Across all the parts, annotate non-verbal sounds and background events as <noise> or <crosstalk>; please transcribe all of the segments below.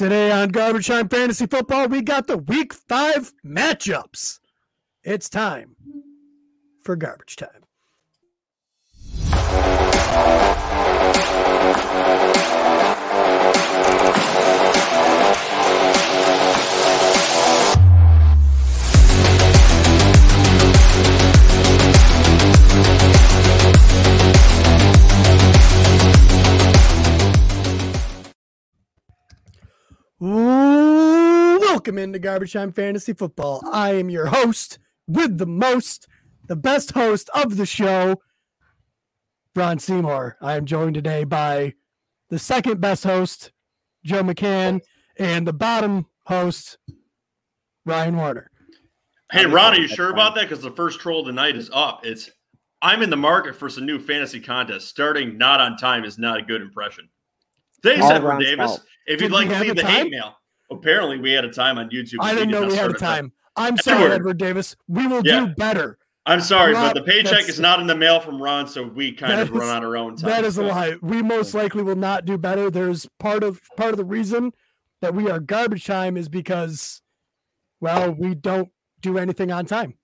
Today on Garbage Time Fantasy Football, we got the Week 5 matchups. It's time for Garbage Time. Welcome into Garbage Time Fantasy Football. I am your host with the most, the best host of the show, Ron Seymour. I am joined today by the second best host, Joe McCann, and the bottom host, Ryan Warner. Hey, Ron, are you sure about that? Because the first troll tonight is up. It's I'm in the market for some new fantasy contests. Starting not on time is not a good impression. Thanks, All Edward Ron's Davis. fault. If you'd we like to have leave the time? hate mail, apparently we had a time on YouTube. I didn't know we had a at that. time. I'm sorry, Edward. Edward Davis. We will Yeah. do better. I'm sorry, Ron, but the paycheck is not in the mail from Ron, so we kind That of run on our own time. That is a lie. We most likely will not do better. There's part of part of the reason that we are garbage time is because, well, we don't do anything on time.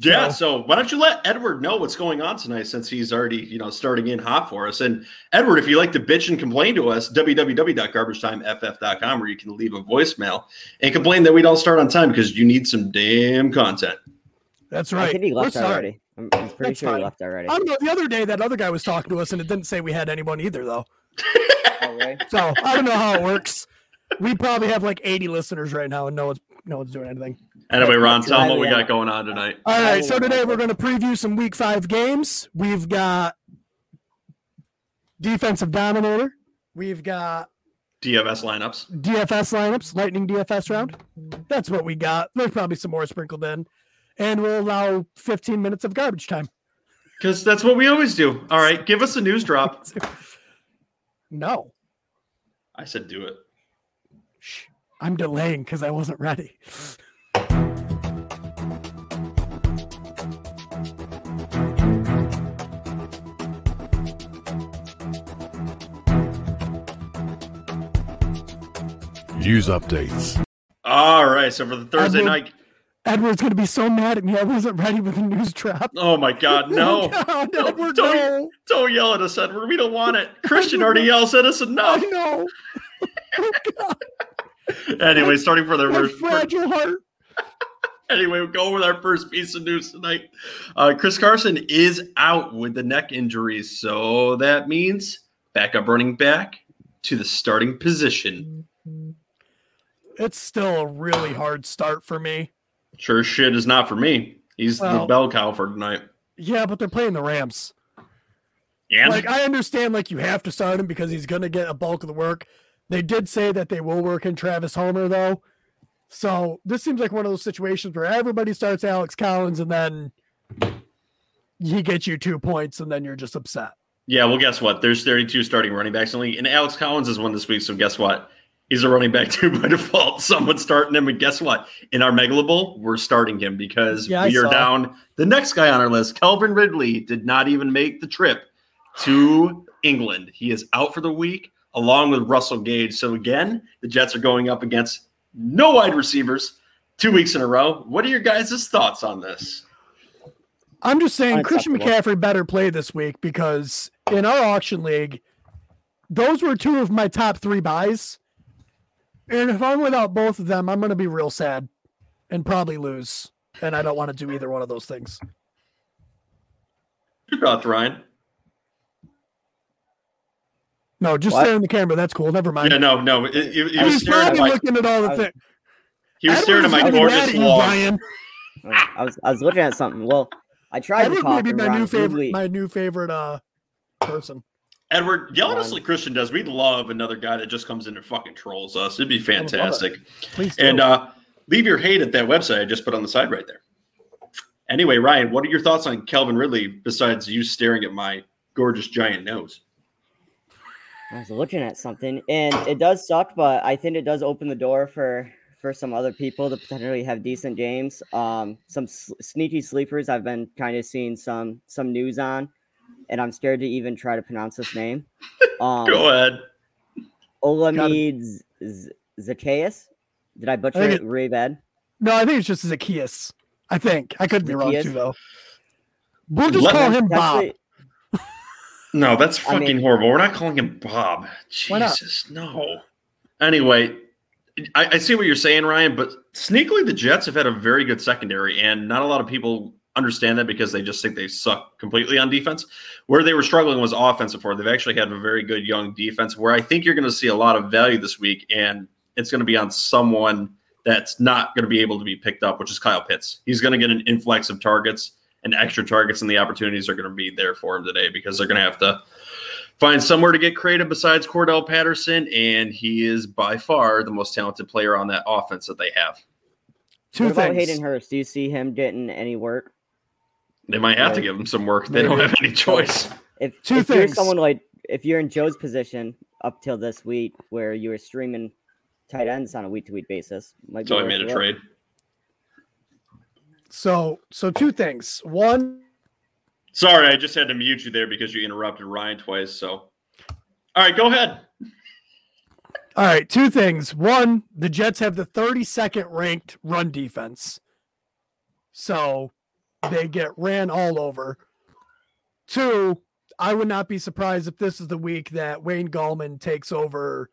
Yeah, So- so why don't you let Edward know what's going on tonight since he's already, you know, starting in hot for us. And Edward, if you like to bitch and complain to us, www.garbagetimeff.com where you can leave a voicemail and complain that we don't start on time because you need some damn content. That's right. I right. think he We're left sorry. already. I'm, I'm pretty That's sure fine. he left already. I don't know. The other day, that other guy was talking to us, and it didn't say we had anyone either, though. <laughs> Oh. So I don't know how it works. We probably have like 80 listeners right now, and no one's no one's doing anything. Anyway, Ron, tell them what we got going on tonight. All right. So today we're going to preview some Week Five games. We've got defensive dominator. We've got DFS lineups. DFS lineups, lightning DFS round. That's what we got. There's probably some more sprinkled in. And we'll allow 15 minutes of garbage time. Because that's what we always do. All right, give us a news drop. <laughs> No, I said do it. Shh. I'm delaying because I wasn't ready. News updates. All right, so for the Thursday will- night. Edward's going to be so mad at me. I wasn't ready with the news trap. Oh my God, <laughs> no. God, No, Edward, don't- no. Don't yell at us, Edward. We don't want it. Christian already yells at us enough. <laughs> I enough. know. <laughs> Oh, God, Anyway, starting for the first. fragile heart. Anyway, we'll go with our first piece of news tonight. Uh, Chris Carson is out with the neck injuries, so that means backup running back to the starting position. It's still a really hard start for me. Sure shit is not for me. He's the bell cow for tonight. Yeah, but they're playing the Rams. Yeah. Like I understand, like you have to start him because he's going to get a bulk of the work. They did say that they will work in Travis Homer though, so this seems like one of those situations where everybody starts Alex Collins and then he gets you two points and then you're just upset. yeah, well, guess what? There's 32 starting running backs in the league, and Alex Collins is one this week. So guess what? He's a running back <laughs> too by default. Someone's starting him, and guess what? In our Megala Bowl, we're starting him because Yeah, I we are saw. down. The next guy on our list, Calvin Ridley, did not even make the trip to England. He is out for the week, along with Russell Gage. So again, the Jets are going up against no wide receivers two weeks in a row. What are your guys' thoughts on this? I'm just saying Christian McCaffrey better play this week because in our auction league, those were two of my top three buys. And if I'm without both of them, I'm going to be real sad and probably lose. And I don't want to do either one of those things. Your thoughts, Ryan? No, just What? stare in the camera. That's cool. Never mind. Yeah, no, no. It, it, it was He's staring at my, looking at all the things. he was staring at my gorgeous wall. Brian. I was I was looking at something. Well, I tried to Edward talk. may be and my new favorite. My new favorite uh person. Edward, yell at us like Christian does. We'd love another guy that just comes in and fucking trolls us. It'd be would love it. fantastic. Please do. And uh, leave your hate at that website I just put on the side right there. Anyway, Ryan, what are your thoughts on Calvin Ridley besides you staring at my gorgeous giant nose? I was looking at something, and it does suck, but I think it does open the door for for some other people to potentially have decent games. Um, some s- sneaky sleepers. I've been kind of seeing some some news on, and I'm scared to even try to pronounce this name. <laughs> Um, Go ahead. Olamide Z- Z- Zaccheaus. Did I butcher think it it- really bad? No, I think it's just Zaccheaus. I think I could be wrong too, though. We'll just Let- call him Bob. Potentially- <laughs> No, that's I fucking mean- horrible. We're not calling him Bob. Why not? Jesus, no. Anyway, I, I see what you're saying, Ryan, but sneakily the Jets have had a very good secondary, and not a lot of people understand that because they just think they suck completely on defense. Where they were struggling was offensive for. They've actually had a very good young defense where I think you're going to see a lot of value this week, and it's going to be on someone that's not going to be able to be picked up, which is Kyle Pitts. He's going to get an influx of targets and extra targets, and the opportunities are going to be there for him today because they're going to have to find somewhere to get creative besides Cordarrelle Patterson, and he is by far the most talented player on that offense that they have. Two what about things. Hayden Hurst? Do you see him getting any work? They might have to give him some work. They don't have any choice. If, <laughs> Two if you're things. someone like if you're in Joe's position up till this week where you were streaming tight ends on a week to week basis, might be So I made a look. trade. So, so two things. One, Sorry, I just had to mute you there because you interrupted Ryan twice. So, all right, go ahead. all right, two things. One, the Jets have the 32nd ranked run defense. So they get ran all over. Two, I would not be surprised if this is the week that Wayne Gallman takes over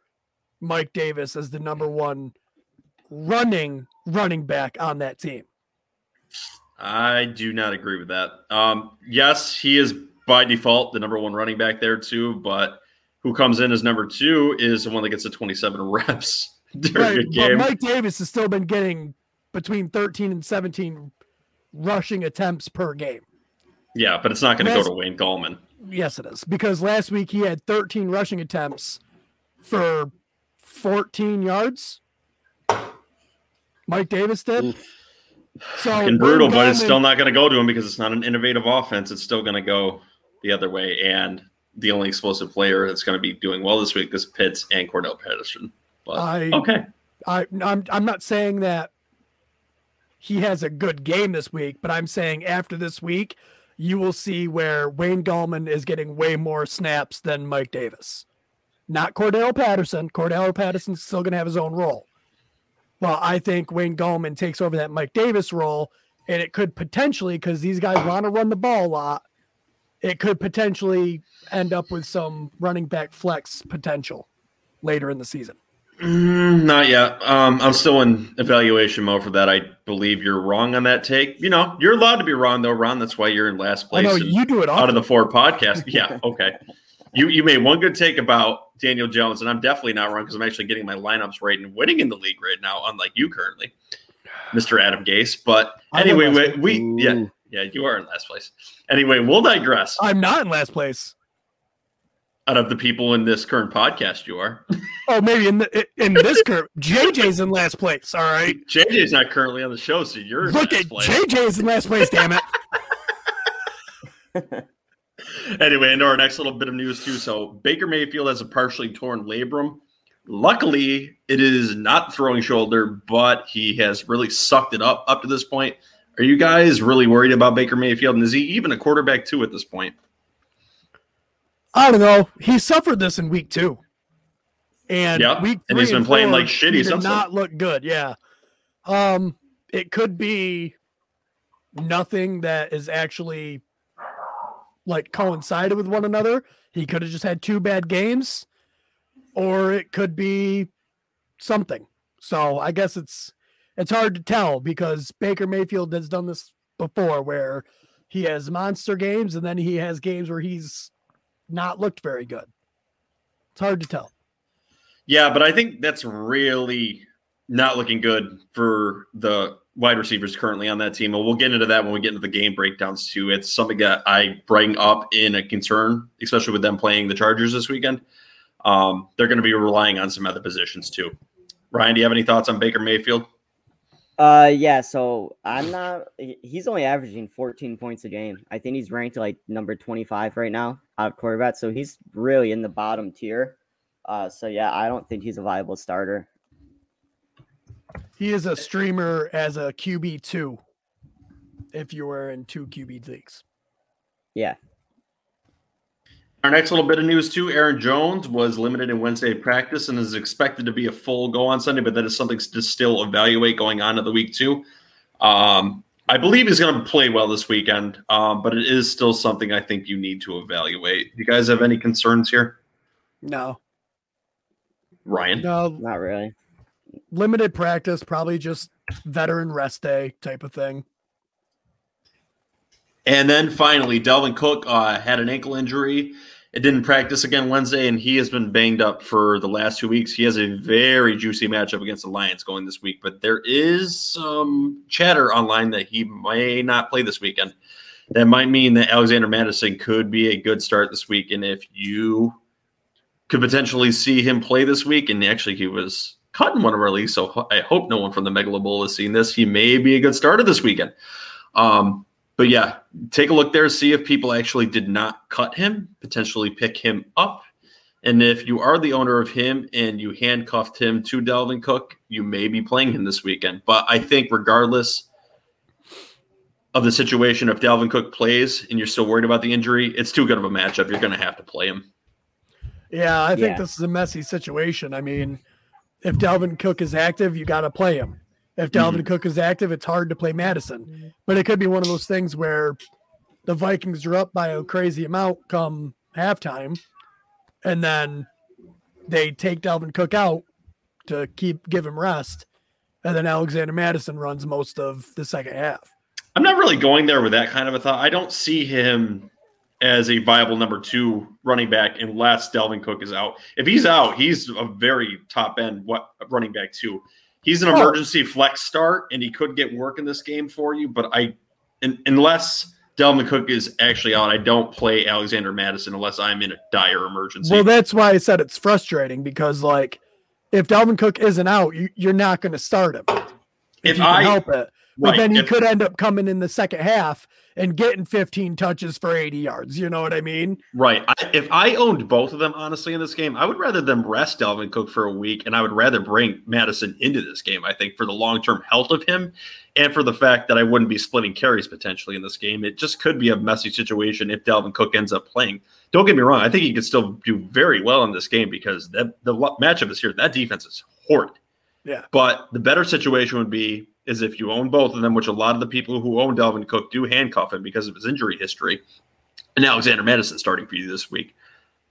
Mike Davis as the number one running running back on that team. I do not agree with that. Um, yes, he is by default the number one running back there too, but who comes in as number two is the one that gets the 27 <laughs> reps during Right, a but. Mike Davis has still been getting between 13 and 17 rushing attempts per game. yeah, but it's not going to go to Wayne Gallman. Yes, it is. Because last week he had 13 rushing attempts for 14 yards. Mike Davis did. So Fucking brutal, Wayne but it's still not going to go to him because it's not an innovative offense. It's still going to go the other way. And the only explosive player that's going to be doing well this week is Pitts and Cordarrelle Patterson. But I- okay, I, I'm I'm not saying that he has a good game this week, but I'm saying after this week, you will see where Wayne Gallman is getting way more snaps than Mike Davis. Not Cordarrelle Patterson. Cordarrelle Patterson's still going to have his own role. Well, I think Wayne Gallman takes over that Mike Davis role, and it could potentially, because these guys want to run the ball a lot, it could potentially end up with some running back flex potential later in the season. Mm, not yet. Um, I'm still in evaluation mode for that. I believe you're wrong on that take. You know, you're allowed to be wrong though, Ron. That's why you're in last place. know and- you do it out of the four podcasts. <laughs> Yeah, okay. You you made one good take about Daniel Jones, and I'm definitely not wrong because I'm actually getting my lineups right and winning in the league right now, unlike you currently, Mr. Adam Gase. But anyway, we, we yeah yeah you are in last place. Anyway, we'll digress. I'm not in last place. Out of the people in this current podcast, you are. <laughs> Oh, maybe in the in this current JJ's in last place. All right, <laughs> JJ's not currently on the show, so you're in look last at place. JJ's in last place. Damn it! <laughs> Anyway, into our next little bit of news too. So Baker Mayfield has a partially torn labrum. Luckily, it is not throwing shoulder, but he has really sucked it up up to this point. Are you guys really worried about Baker Mayfield? And is he even a quarterback two at this point? I don't know. He suffered this in week two, and Yeah, week and he's been playing four, like shitty He did not look good. Yeah, um, it could be nothing that is actually like coincided with one another. He could have just had two bad games, or it could be something. So I guess it's it's hard to tell because Baker Mayfield has done this before where he has monster games and then he has games where he's not looked very good. It's hard to tell. Yeah, but I think that's really not looking good for the wide receivers currently on that team. And we'll get into that when we get into the game breakdowns too. It's something that I bring up in a concern, especially with them playing the Chargers this weekend. Um, they're going to be relying on some other positions too. Ryan, do you have any thoughts on Baker Mayfield? Uh, yeah. So I'm not. He's only averaging 14 points a game. I think he's ranked like number 25 right now out of quarterback. So he's really in the bottom tier. Uh, so yeah, I don't think he's a viable starter. He is a streamer as a QB two. If you were in two QB leagues, Yeah. Our next little bit of news too: Aaron Jones was limited in Wednesday practice and is expected to be a full go on Sunday, but that is something to still evaluate going on to the week two. Um, I believe he's going to play well this weekend, um, but it is still something I think you need to evaluate. You guys have any concerns here, No, Ryan? no, Not really. limited practice, probably just veteran rest day type of thing. And then finally, Dalvin Cook uh, had an ankle injury. It didn't practice again Wednesday, and he has been banged up for the last two weeks. He has a very juicy matchup against the Lions going this week, but there is some chatter online that he may not play this weekend. That might mean that Alexander Mattison could be a good start this week. And if you could potentially see him play this week, and actually he was cut in one of our leagues, so I hope no one from the Megalo Bowl has seen this. He may be a good starter this weekend. Um, but yeah, take a look there, see if people actually did not cut him, potentially pick him up. And if you are the owner of him and you handcuffed him to Dalvin Cook, you may be playing him this weekend. But I think, regardless of the situation, if Dalvin Cook plays and you're still worried about the injury, it's too good of a matchup. You're going to have to play him. Yeah, I think Yeah. this is a messy situation. I mean, if Dalvin Cook is active, you got to play him. If Dalvin mm-hmm. Cook is active, it's hard to play Mattison. Mm-hmm. But it could be one of those things where the Vikings are up by a crazy amount come halftime, and then they take Dalvin Cook out to keep give him rest, and then Alexander Mattison runs most of the second half. I'm not really going there with that kind of a thought. I don't see him as a viable number two running back unless Dalvin Cook is out. If he's out, he's a very top end what running back too. He's an emergency flex start, and he could get work in this game for you. But I, un unless Dalvin Cook is actually out, I don't play Alexander Mattison unless I'm in a dire emergency. Well, that's why I said it's frustrating because, like, if Dalvin Cook isn't out, you, you're not going to start him if, If you can I- help it. But Right, then he if- could end up coming in the second half and getting 15 touches for 80 yards. You know what I mean? Right. I, if I owned both of them, honestly, in this game, I would rather them rest Dalvin Cook for a week, and I would rather bring Mattison into this game. I think for the long term health of him, and for the fact that I wouldn't be splitting carries potentially in this game. It just could be a messy situation if Dalvin Cook ends up playing. Don't get me wrong; I think he could still do very well in this game because that the matchup is here. That defense is horrid. Yeah. But the better situation would be is if you own both of them, which a lot of the people who own Dalvin Cook do handcuff him because of his injury history. And Alexander Mattison starting for you this week.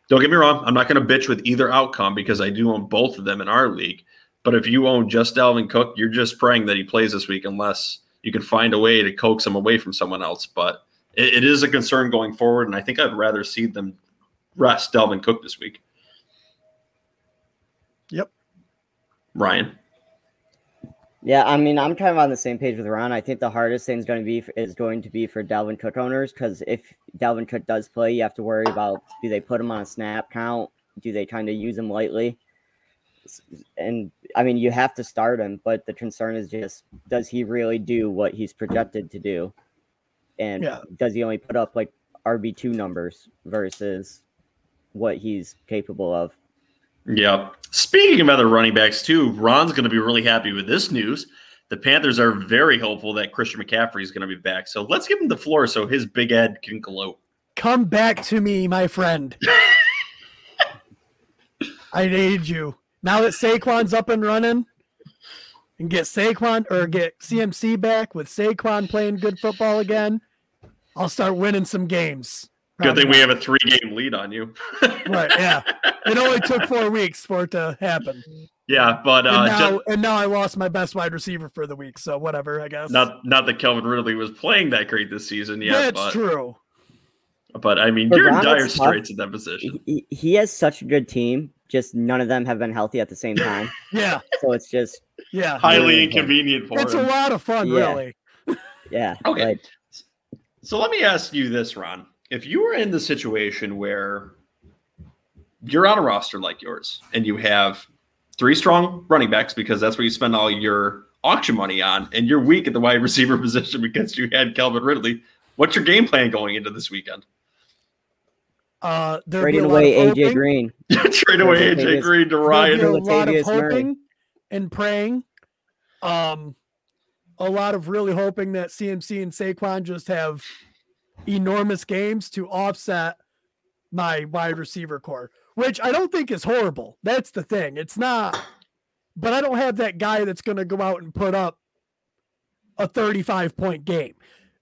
Don't get me wrong, I'm not going to bitch with either outcome because I do own both of them in our league. But if you own just Dalvin Cook, you're just praying that he plays this week unless you can find a way to coax him away from someone else. But it, it is a concern going forward, and I think I'd rather see them rest Dalvin Cook this week. Yep. Ryan. Yeah, I mean, I'm kind of on the same page with Ron. I think the hardest thing is going to be is going to be for Dalvin Cook owners because if Dalvin Cook does play, you have to worry about do they put him on a snap count? Do they kind of use him lightly? And I mean, you have to start him, but the concern is just does he really do what he's projected to do? And Yeah. does he only put up like RB2 numbers versus what he's capable of? Yep. Speaking of other running backs, too, Ron's going to be really happy with this news. The Panthers are very hopeful that Christian McCaffrey is going to be back. So let's give him the floor so his big head can gloat. Come back to me, my friend. <laughs> I need you. Now that Saquon's up and running, and get Saquon or get CMC back with Saquon playing good football again, I'll start winning some games. Good thing we have a three game lead on you. <laughs> Right, yeah. It only took four weeks for it to happen. yeah, but And uh, now, just, and now I lost my best wide receiver for the week, so whatever, I guess. not not that Calvin Ridley was playing that great this season yeah. That's but, true. but I mean, For you're in dire straits in that position. He, he has such a good team, just none of them have been healthy at the same <laughs> time. Yeah, so it's just yeah. Highly Yeah. inconvenient for It's him. a lot of fun, Yeah. really. <laughs> yeah. Okay. like, So let me ask you this, Ron. If you were in the situation where you're on a roster like yours and you have three strong running backs because that's where you spend all your auction money on, and you're weak at the wide <laughs> receiver position because you had Calvin Ridley, what's your game plan going into this weekend? Uh, there'd trading away AJ hoping. Green. <laughs> Trade away AJ Green to There'd Ryan. a lot of hoping and praying. Um, a lot of really hoping that CMC and Saquon just have enormous games to offset my wide receiver core, which I don't think is horrible. That's the thing. It's not, but I don't have that guy that's going to go out and put up a 35 point game.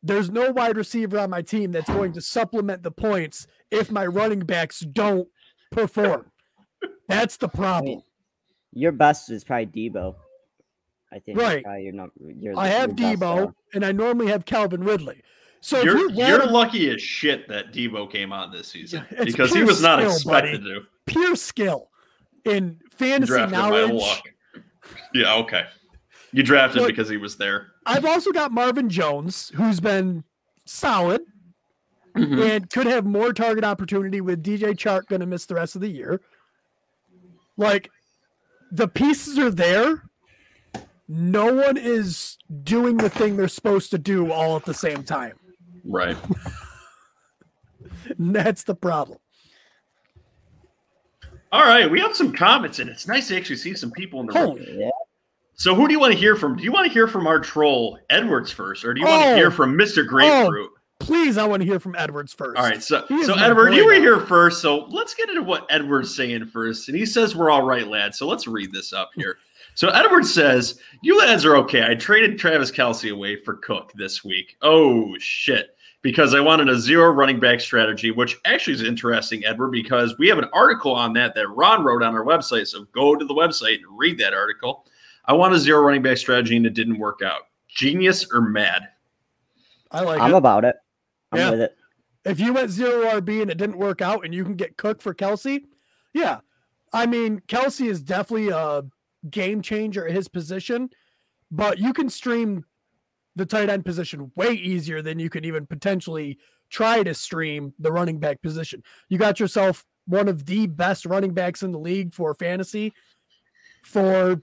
There's no wide receiver on my team that's going to supplement the points if my running backs don't perform. That's the problem. Your best is probably Deebo. I think Right. probably Your num- your, I have Deebo, and I normally have Calvin Ridley. So You're you you're a lucky as shit that Deebo came on this season It's because he was not skill, expected buddy. to. pure skill in fantasy Drafted knowledge. Yeah, okay. You drafted Look- because he was there. I've also got Marvin Jones, who's been solid Mm-hmm. and could have more target opportunity with DJ Chark going to miss the rest of the year. Like the pieces are there. No one is doing the thing they're supposed to do all at the same time. Right. <laughs> That's the problem. All right, we have some comments, and it's nice to actually see some people in the room. Yeah. So, who do you want to hear from? Do you want to hear from our troll Edwards first, or do you want Oh. to hear from Mister Grapefruit? Oh. Please, I want to hear from Edwards first. All right, so so Edward, you were here first, so let's get into what Edward's saying first. And he says we're all right, lads. So let's read this up here. <laughs> So Edward says, "You lads are okay. I traded Travis Kelce away for Cook this week. Oh shit." Because I wanted a zero running back strategy, which actually is interesting, Edward, because we have an article on that that Ron wrote on our website. So go to the website and read that article. I want a zero running back strategy and it didn't work out. Genius or mad? I like I'm it. about it. I'm Yeah. with it. if you went zero RB and it didn't work out and you can get Cook for Kelce, yeah. I mean, Kelce is definitely a game changer at his position, but you can stream the tight end position way easier than you can even potentially try to stream the running back position. You got yourself one of the best running backs in the league for fantasy for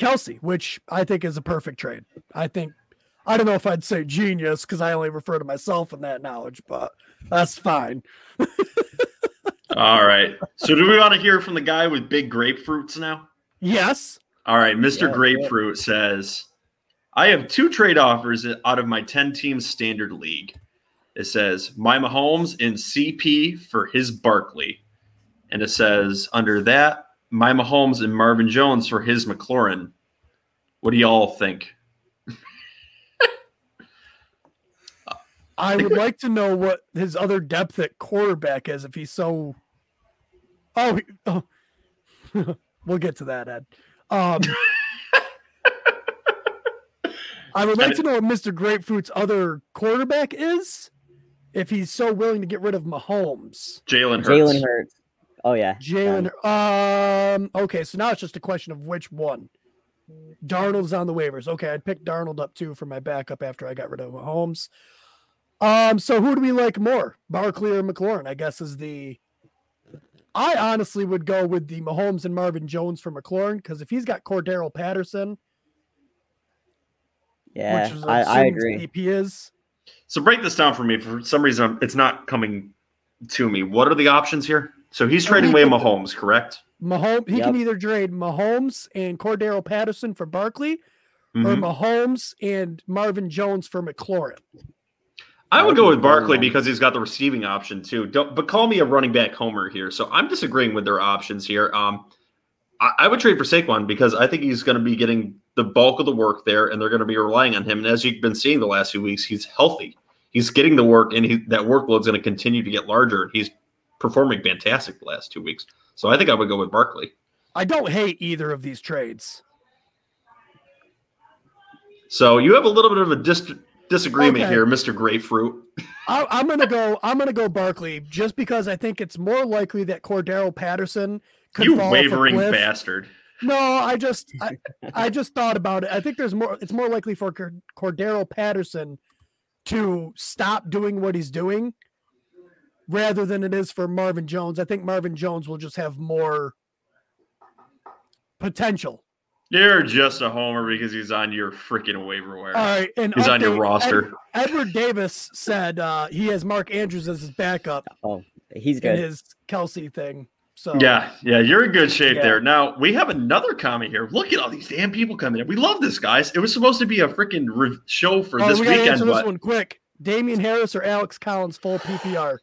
Kelce, which I think is a perfect trade. I think I don't know if I'd say genius because I only refer to myself in that knowledge, but that's fine. <laughs> All right. So do we want to hear from the guy with big grapefruits now? Yes. All right, Mr. Yeah, Grapefruit says, I have two trade offers out of my 10 team standard league. It says, my Mahomes in CP for his Barkley. And it says, under that, my Mahomes and Marvin Jones for his McLaurin. What do y'all think? I would like to know what his other depth at quarterback is if he's so. Oh, he- oh. <laughs> we'll get to that, Ed. Um, I would like to know what Mr. Grapefruit's other quarterback is if he's so willing to get rid of Mahomes. Jalen Hurts. Jalen Hurts. Oh yeah. Jalen. Um. Okay, so now it's just a question of which one. Darnold's on the waivers. Okay, I'd pick Darnold up too for my backup after I got rid of Mahomes. Um. So who do we like more, Barkley or McLaurin? I guess is the. I honestly would go with the Mahomes and Marvin Jones for McLaurin because if he's got Cordarrelle Patterson, Yeah, which is I, I assumed agree. he is. So break this down for me. For some reason, it's not coming to me. What are the options here? So he's trading away Mahomes, correct? Mahomes. He can either trade Mahomes and Cordarrelle Patterson for Barkley, or Mhm. Mahomes and Marvin Jones for McLaurin. I would go with Barkley Barkley because he's got the receiving option too. Don't, but call me a running back homer here. So I'm disagreeing with their options here. Um, I, I would trade for Saquon because I think he's going to be getting the bulk of the work there, and they're going to be relying on him. And as you've been seeing the last few weeks, he's healthy. He's getting the work, and he, that workload's going to continue to get larger. He's performing fantastic the last two weeks. So I think I would go with Barkley. I don't hate either of these trades. So you have a little bit of a dis- disagreement Okay. here, Mister Grapefruit. I, I'm gonna go. I'm gonna go Barkley just because I think it's more likely that Cordarrelle Patterson could You fall off a wavering cliff. bastard. No, I just I, I just thought about it. I think there's more. It's more likely for Cordarrelle Patterson to stop doing what he's doing rather than it is for Marvin Jones. I think Marvin Jones will just have more potential. You're just a homer because he's on your freaking waiver wire. All right, and He's on your roster. Ed- Edward Davis said uh, he has Mark Andrews as his backup Oh, he's in good. his Kelce thing. So Yeah, yeah, you're in good shape Yeah. there. Now we have another comment here. Look at all these damn people coming in. We love this, guys. It was supposed to be a freaking re- show for Oh, this we gotta weekend, answer this but one quick. Damien Harris or Alex Collins full PPR?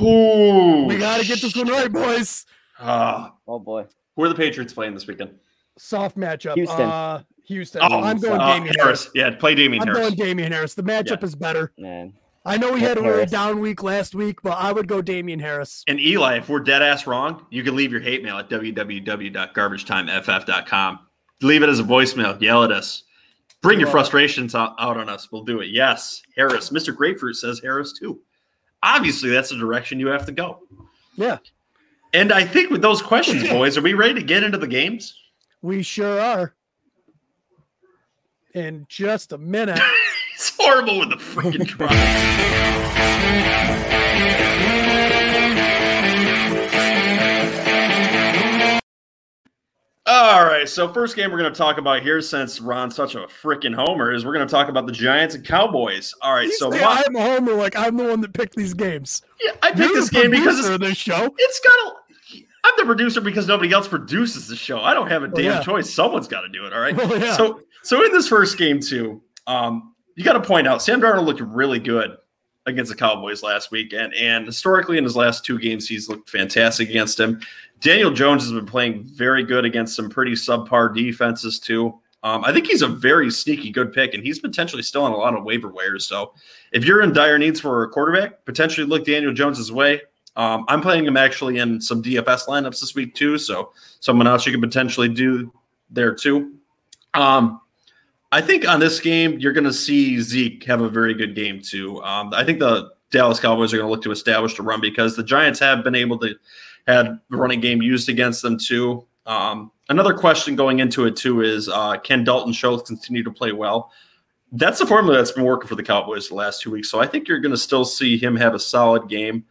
Ooh, We got to get this one right, boys. Ah, Oh boy. who are the Patriots playing this weekend? Soft matchup. Houston. Uh, Houston. Oh, I'm going uh, Damien Harris. Yeah, play Damien I'm Harris. going Damien Harris. The matchup is better. Man. I know we Yep, had a really down week last week, but I would go Damien Harris. And Eli, if we're dead ass wrong, you can leave your hate mail at www.garbagetimeff.com. Leave it as a voicemail. Yell at us. Bring your frustrations out, out on us. We'll do it. Yes, Harris. Mr. Grapefruit says Harris too. Obviously, that's the direction you have to go. Yeah, And I think with those questions, <laughs> boys, are we ready to get into the games? We sure are. In just a minute. <laughs> It's horrible with the freaking <laughs> try. All right, so first game we're going to talk about here, since Ron's such a freaking homer, is we're going to talk about the Giants and Cowboys. All right, You so say my- I'm a homer, like I'm the one that picked these games. yeah, I picked You're this the game because it's, of this show. it's got a. I'm the producer because nobody else produces the show. I don't have a Well, damn yeah. choice. Someone's got to do it. All right. <laughs> Well, yeah. So so in this first game too, um, you got to point out Sam Darnold looked really good against the Cowboys last weekend, and historically in his last two games, he's looked fantastic against him. Daniel Jones has been playing very good against some pretty subpar defenses too. Um, I think he's a very sneaky good pick, and he's potentially still on a lot of waiver wires. So if you're in dire needs for a quarterback, potentially look Daniel Jones's way. Um, I'm playing him actually in some DFS lineups this week too, so someone else you could potentially do there too. Um, I think on this game you're going to see Zeke have a very good game too. Um, I think the Dallas Cowboys are going to look to establish the run because the Giants have been able to had the running game used against them too. Um, another question going into it too is uh, can Dalton Schultz continue to play well? That's the formula that's been working for the Cowboys the last two weeks. So I think you're going to still see him have a solid game.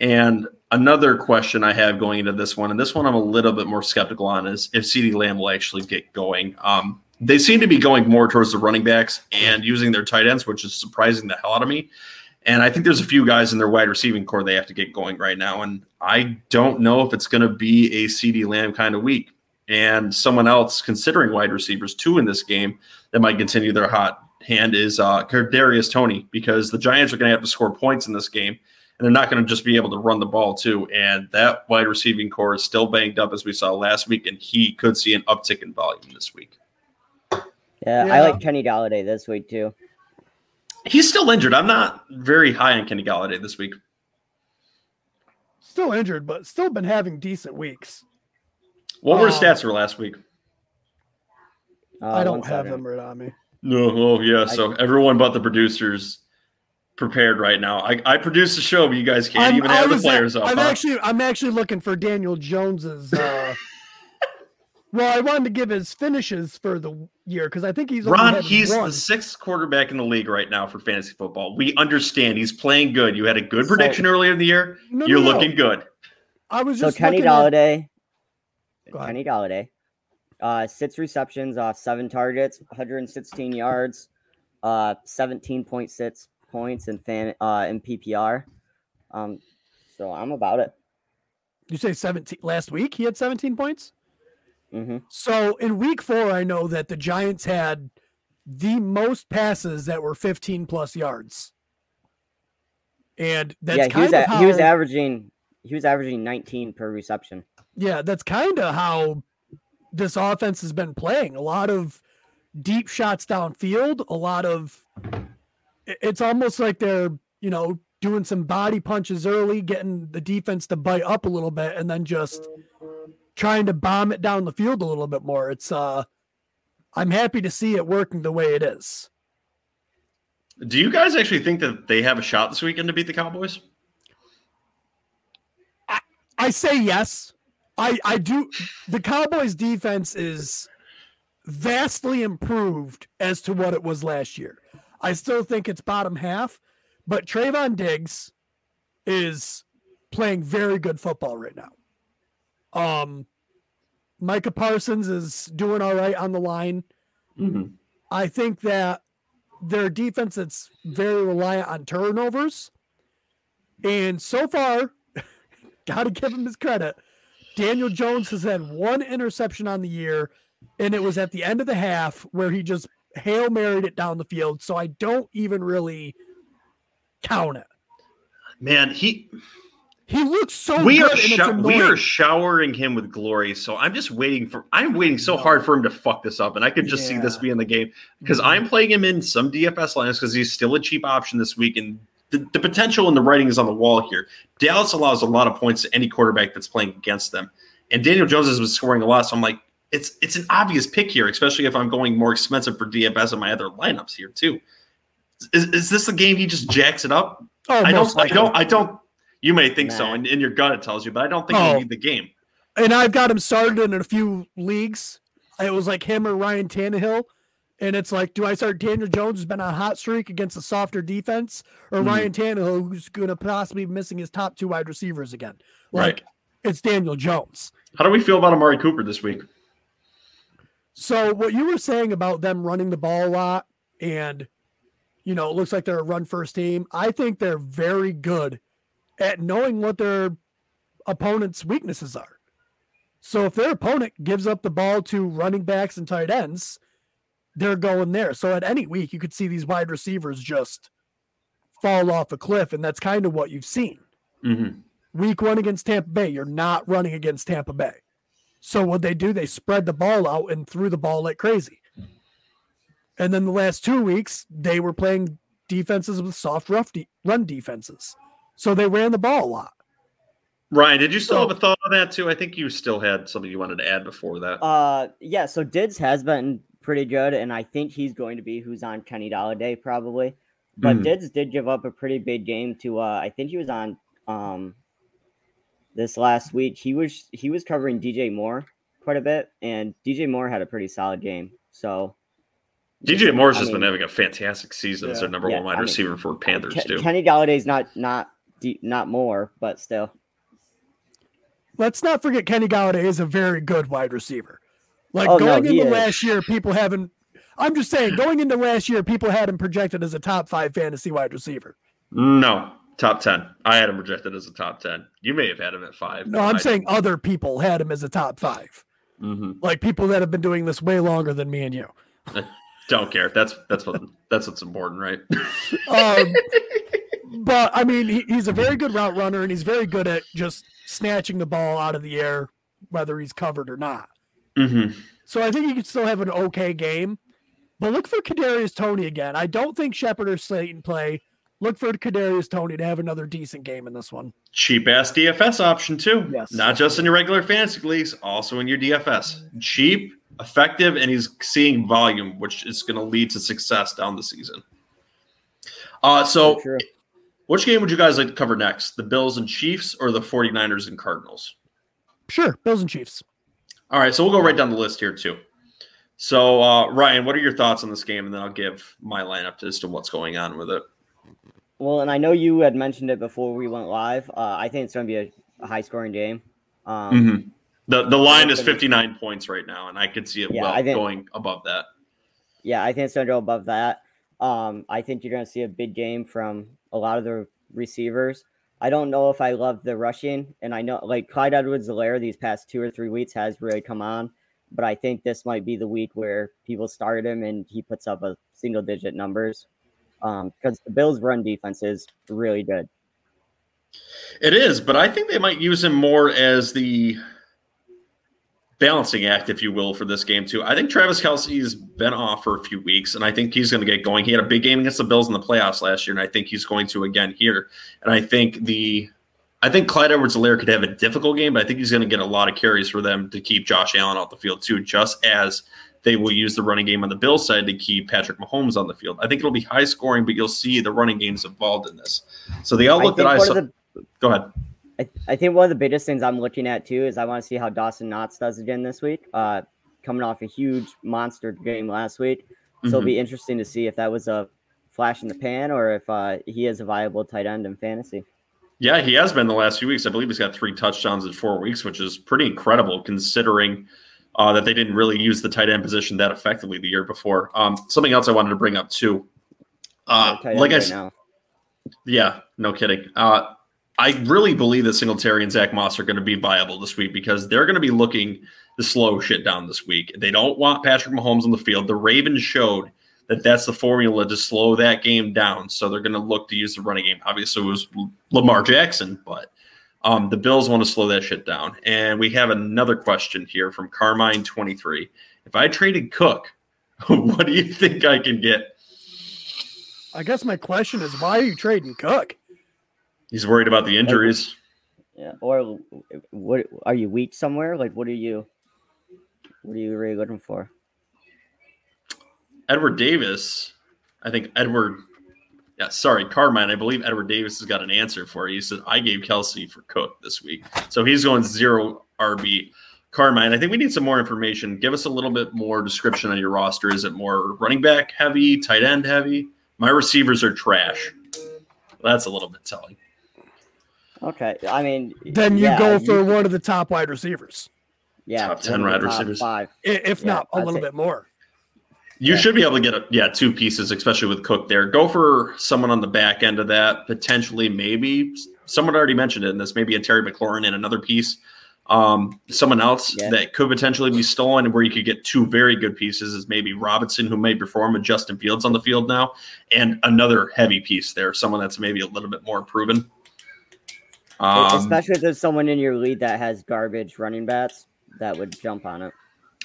And another question I have going into this one, and this one I'm a little bit more skeptical on, is if CeeDee Lamb will actually get going. Um, they seem to be going more towards the running backs and using their tight ends, which is surprising the hell out of me. And I think there's a few guys in their wide receiving core they have to get going right now. And I don't know if it's going to be a CeeDee Lamb kind of week. And someone else considering wide receivers too in this game that might continue their hot hand is uh, Darius Toney because the Giants are going to have to score points in this game. And they're not going to just be able to run the ball too. And that wide receiving core is still banged up as we saw last week. And he could see an uptick in volume this week. Yeah, Yeah. I like Kenny Golladay this week too. He's still injured. I'm not very high on Kenny Golladay this week. Still injured, but still been having decent weeks. What were his Um, stats for last week? Uh, I don't have second. them right on me. No, oh yeah. So everyone but the producers prepared right now. I, I produced the show, but you guys can't I'm- even I have the was- players up. I'm huh? actually I'm actually looking for Daniel Jones's. Uh, <laughs> well, I wanted to give his finishes for the year because I think he's only Ron, he's one. the sixth quarterback in the league right now for fantasy football. We understand he's playing good. You had a good So- prediction earlier in the year. No, You're no, no. looking good. I was So just Kenny looking at- Golladay, Go ahead. Kenny Golladay, uh, six receptions off seven targets, 116 yards, uh, 17.6 points in fan uh in PPR. Um, so I'm about it. You say 17 last week? He had 17 points. hmm So in week four, I know that the Giants had the most passes that were 15 plus yards, and that's Yeah, he kind was a- how he was averaging he was averaging 19 per reception. yeah, that's kind of how this offense has been playing. A lot of deep shots downfield, a lot of it's almost like they're, you know, doing some body punches early, getting the defense to bite up a little bit and then just trying to bomb it down the field a little bit more. It's uh I'm happy to see it working the way it is. Do you guys actually think that they have a shot this weekend to beat the Cowboys? I say yes. I I do. The Cowboys' defense is vastly improved as to what it was last year. I still think it's bottom half, but Trevon Diggs is playing very good football right now. Um, Micah Parsons is doing all right on the line. Mm-hmm. I think that their defense is very reliant on turnovers. And so far, <laughs> got to give him his credit. Daniel Jones has had one interception on the year, and it was at the end of the half where he just Hail Married it down the field. So I don't even really count it. Man, he He looks so we good. are it's we are showering him with glory. So I'm just waiting for I'm waiting so hard for him to fuck this up, and I could just see this Yeah. being the game because Mhm. I'm playing him in some DFS lines because he's still a cheap option this week, and the, the potential and the writing is on the wall here. Dallas allows a lot of points to any quarterback that's playing against them, and Daniel Jones has been scoring a lot. So I'm like, it's it's an obvious pick here, especially if I'm going more expensive for DFS in my other lineups here too. Is, is this the game he just jacks it up? Oh, I don't. I don't. I don't. You may think so, and in your gut it tells you, but I don't think Oh. you need the game. and I've got him started in a few leagues. It was like him or Ryan Tannehill. And it's like, do I start Daniel Jones, who's been on a hot streak against a softer defense, or Mhm. Ryan Tannehill, who's going to possibly be missing his top two wide receivers again? Right. Like, it's Daniel Jones. How do we feel about Amari Cooper this week? So, what you were saying about them running the ball a lot, and, you know, it looks like they're a run first team, I think they're very good at knowing what their opponent's weaknesses are. So if their opponent gives up the ball to running backs and tight ends, they're going there. So at any week, you could see these wide receivers just fall off a cliff, and that's kind of what you've seen. Mm-hmm. Week one against Tampa Bay, you're not running against Tampa Bay. So what they do, they spread the ball out and threw the ball like crazy. And then the last two weeks, they were playing defenses with soft rough de- run defenses. So they ran the ball a lot. Ryan, did you still So- have a thought on that too? I think you still had something you wanted to add before that. Uh, yeah. So Diggs has been pretty good, and I think he's going to be who's on Kenny Golladay probably. But Mhm. Diggs did give up a pretty big game to. Uh, I think he was on um this last week. He was he was covering DJ Moore quite a bit, and DJ Moore had a pretty solid game. So DJ Moore's I just been having a fantastic season as Yeah. their number Yeah, one wide I mean, receiver for Panthers Ke- too. Kenny Golladay's not not de- not more, but still. Let's not forget Kenny Golladay is a very good wide receiver. Like Oh, going he into is. last year, people haven't. I'm just saying, going into last year, people had him projected as a top five fantasy wide receiver. no, top ten. I had him rejected as a top ten. You may have had him at five. No, I'm saying other people had him as a top five. hmm Like people that have been doing this way longer than me and you. <laughs> Don't care. That's that's what that's what's important, right? <laughs> Um, but I mean, he, he's a very good route runner, and he's very good at just snatching the ball out of the air, whether he's covered or not. hmm So I think he could still have an okay game. But look for Kadarius Toney again. I don't think Shepard or Slayton play. Look for Kadarius Toney to have another decent game in this one. Cheap ass DFS option too. Yes. Not just in your regular fantasy leagues, also in your DFS. Cheap, effective, and he's seeing volume, which is going to lead to success down the season. Uh, so sure. which game would you guys like to cover next? The Bills and Chiefs or the 49ers and Cardinals? Sure, Bills and Chiefs. All right, so we'll go right down the list here too. So uh, Ryan, what are your thoughts on this game? And then I'll give my lineup as to what's going on with it. Well, and I know you had mentioned it before we went live. Uh, I think it's going to be a, a high scoring game. Um, Mhm. The the line is 59 points right now, and I could see it Yeah, well think- going above that. Yeah, I think it's going to go above that. Um, I think you're going to see a big game from a lot of the receivers. I don't know if I love the rushing, and I know like Clyde Edwards-Helaire these past two or three weeks has really come on, but I think this might be the week where people start him and he puts up a single-digit numbers Um, because the Bills' run defense is really good. It is, but I think they might use him more as the balancing act, if you will, for this game too. I think Travis Kelce's been off for a few weeks, and I think he's going to get going. He had a big game against the Bills in the playoffs last year, and I think he's going to again here. And I think the I think Clyde Edwards-Helaire could have a difficult game, but I think he's going to get a lot of carries for them to keep Josh Allen off the field too, just as they will use the running game on the Bills side to keep Patrick Mahomes on the field. I think it'll be high scoring, but you'll see the running games involved in this. So the outlook that I saw. the go ahead. I, I think one of the biggest things I'm looking at too is I want to see how Dawson Knox does again this week. Uh, coming off a huge monster game last week, so it'll Mhm. be interesting to see if that was a flash in the pan or if uh, he is a viable tight end in fantasy. Yeah, he has been the last few weeks. I believe he's got three touchdowns in four weeks, which is pretty incredible considering uh, that they didn't really use the tight end position that effectively the year before. Um, something else I wanted to bring up too. Uh, like I right yeah, no kidding. Uh, I really believe that Singletary and Zach Moss are going to be viable this week because they're going to be looking to slow shit down this week. They don't want Patrick Mahomes on the field. The Ravens showed that that's the formula to slow that game down. So they're going to look to use the running game. Obviously, it was Lamar Jackson, but um, the Bills want to slow that shit down. And we have another question here from Carmine23. If I traded Cook, <laughs> what do you think I can get? I guess my question is why are you trading Cook? He's worried about the injuries. Yeah. Or what are you weak somewhere? Like what are you what are you really looking for? Edward Davis, I think Edward, yeah, sorry, Carmine, I believe Edward Davis has got an answer for you. He said, I gave Kelce for Cook this week. So he's going zero RB. Carmine, I think we need some more information. Give us a little bit more description on your roster. Is it more running back heavy, tight end heavy? My receivers are trash. That's a little bit telling. Okay. I mean, Then you yeah, go for one of the top wide receivers, yeah, top 10 wide top receivers. Five. if Yeah, not a I'd little say- bit more. You Yeah. should be able to get a, yeah two pieces, especially with Cook there. Go for someone on the back end of that potentially. Maybe someone already mentioned it in this. Maybe a Terry McLaurin and another piece. Um, someone else Yeah. that could potentially be stolen, where you could get two very good pieces is maybe Robinson, who may perform with Justin Fields on the field now, and another heavy piece there, someone that's maybe a little bit more proven. Um, Especially if there's someone in your lead that has garbage running bats, that would jump on it.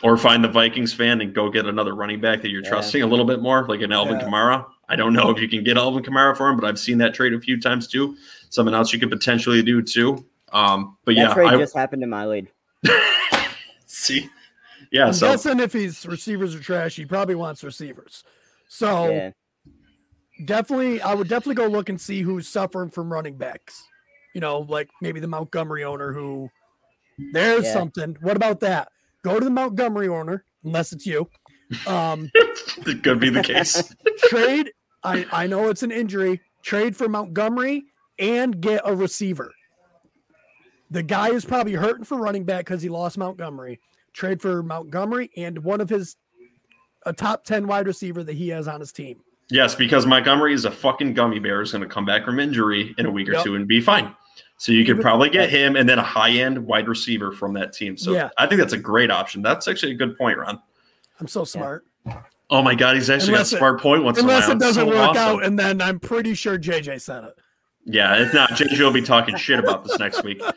Or find the Vikings fan and go get another running back that you're Yeah. trusting a little bit more, like an Alvin Yeah. Kamara. I don't know if you can get Alvin Kamara for him, but I've seen that trade a few times too. Something else you could potentially do too. Um, but That yeah, trade I just happened in my lead. <laughs> see. Yeah, I'm so guessing if his receivers are trash, he probably wants receivers. So Yeah. definitely, I would definitely go look and see who's suffering from running backs. You know, like maybe the Montgomery owner who there's Yeah. something. What about that? Go to the Montgomery owner, unless it's you. Um, <laughs> it could be the case. trade. I, I know it's an injury. Trade for Montgomery and get a receiver. The guy is probably hurting for running back because he lost Montgomery. Trade for Montgomery and one of his a top 10 wide receiver that he has on his team. yes, because Montgomery is a fucking gummy bear is going to come back from injury in a week or Yep. two and be fine. So you could probably get him and then a high end wide receiver from that team. So Yeah. I think that's a great option. That's actually a good point, Ron. I'm so smart. Oh my god, he's actually Unless got it- smart point once Unless a it doesn't So work awesome. out, and then I'm pretty sure JJ said it. Yeah, if not, JJ will be talking shit about this next week. <laughs>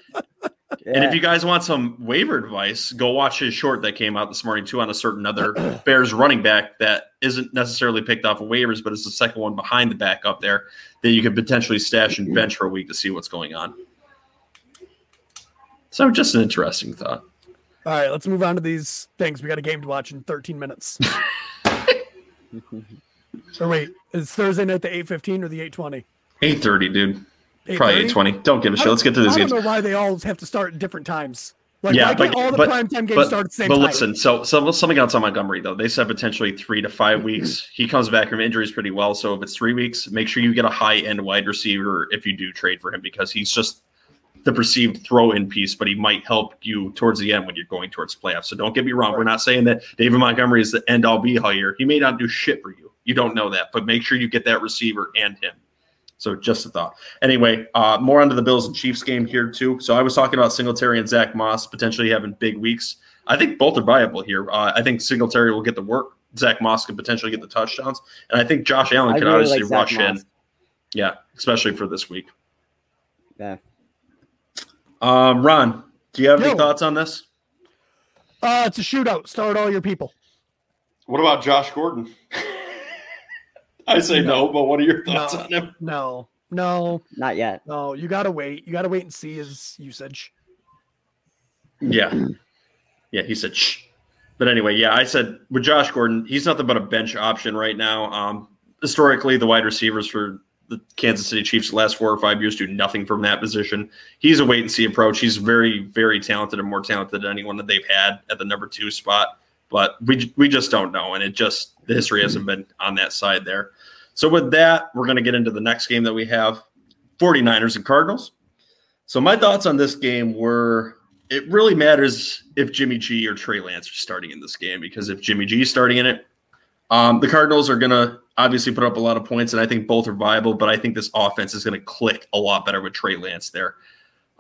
And if you guys want some waiver advice, go watch his short that came out this morning too on a certain other <clears throat> Bears running back that isn't necessarily picked off of waivers, but it's the second one behind the back up there that you could potentially stash and mm-hmm. bench for a week to see what's going on. So just an interesting thought. All right, let's move on to these things. We got a game to watch in 13 minutes. <laughs> or wait, is Thursday night the 8:15 or the 8:20? Eight thirty, dude. Probably 8:20. Don't give a shit. Let's get to these I don't know why they all have to start at different times. Like, Yeah, why but- all the but- primetime games But, start at the same but time? listen, so, so something else on Montgomery though. They said potentially three to five <laughs> weeks. He comes back from injuries pretty well. So if it's three weeks, make sure you get a high end wide receiver if you do trade for him because he's just the perceived throw in piece, but he might help you towards the end when you're going towards playoffs. So don't get me wrong. We're not saying that David Montgomery is the end all be all here. He may not do shit for you. You don't know that, but make sure you get that receiver and him. So just a thought. Anyway, uh, more onto the Bills and Chiefs game here too. So I was talking about Singletary and Zach Moss potentially having big weeks. I think both are viable here. Uh, I think Singletary will get the work. Zach Moss could potentially get the touchdowns, and I think Josh Allen I can really obviously like rush in. Yeah, especially for this week. Yeah. Um, Ron, do you have any thoughts on this? Uh, it's a shootout. Start all your people. What about Josh Gordon? <laughs> I say no, but what are your thoughts No. on him? No, no, Not yet. no. You gotta wait. You gotta wait and see his usage. Yeah. Yeah, he said shh. But anyway, yeah, I said with Josh Gordon, he's nothing but a bench option right now. Um, historically, the wide receivers for the Kansas City Chiefs the last four or five years do nothing from that position. He's a wait and see approach. He's very, very talented and more talented than anyone that they've had at the number two spot. But we we just don't know, and it just the history hasn't been on that side there. So with that, we're going to get into the next game that we have, 49ers and Cardinals. So my thoughts on this game were it really matters if Jimmy G or Trey Lance are starting in this game because if Jimmy G is starting in it, um, the Cardinals are going to obviously put up a lot of points, and I think both are viable. But I think this offense is going to click a lot better with Trey Lance there.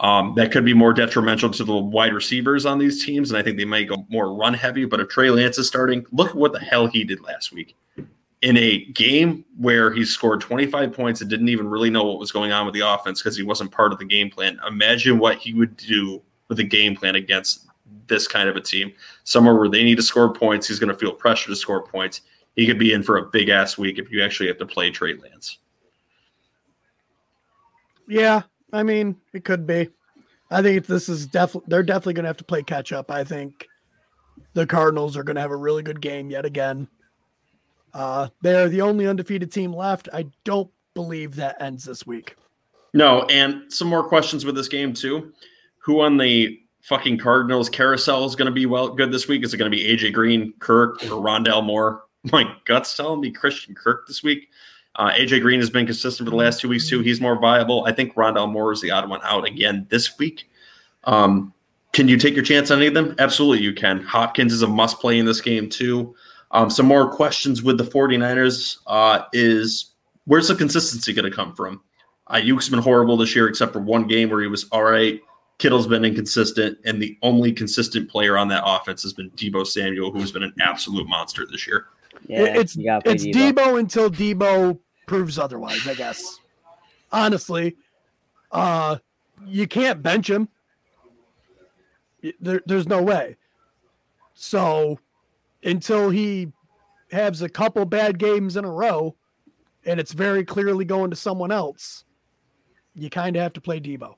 Um, that could be more detrimental to the wide receivers on these teams, and I think they might go more run heavy. But if Trey Lance is starting, look at what the hell he did last week. in a game where he scored 25 points and didn't even really know what was going on with the offense because he wasn't part of the game plan. Imagine what he would do with a game plan against this kind of a team. Somewhere where they need to score points, he's going to feel pressure to score points. He could be in for a big ass week if you actually have to play Trey Lance. Yeah, I mean, it could be. I think this is definitely they're definitely going to have to play catch up. I think the Cardinals are going to have a really good game yet again. Uh, they're the only undefeated team left. I don't believe that ends this week. No, and some more questions with this game too. Who on the fucking Cardinals carousel is going to be well good this week? Is it going to be AJ Green, Kirk, or Rondale Moore? My gut's telling me Christian Kirk this week. Uh, AJ Green has been consistent for the last two weeks too. He's more viable. I think Rondale Moore is the odd one out again this week. Um, can you take your chance on any of them? Absolutely, you can. Hopkins is a must play in this game too. Um, some more questions with the 49ers uh, is where's the consistency going to come from? Aiyuk's been horrible this year, except for one game where he was all right. Kittle's been inconsistent, and the only consistent player on that offense has been Deebo Samuel, who's been an absolute monster this year. Yeah, it's you it's Deebo. until Deebo proves otherwise. I guess. Honestly, uh, you can't bench him. There, there's no way. So, until he has a couple bad games in a row, and it's very clearly going to someone else, you kind of have to play Deebo.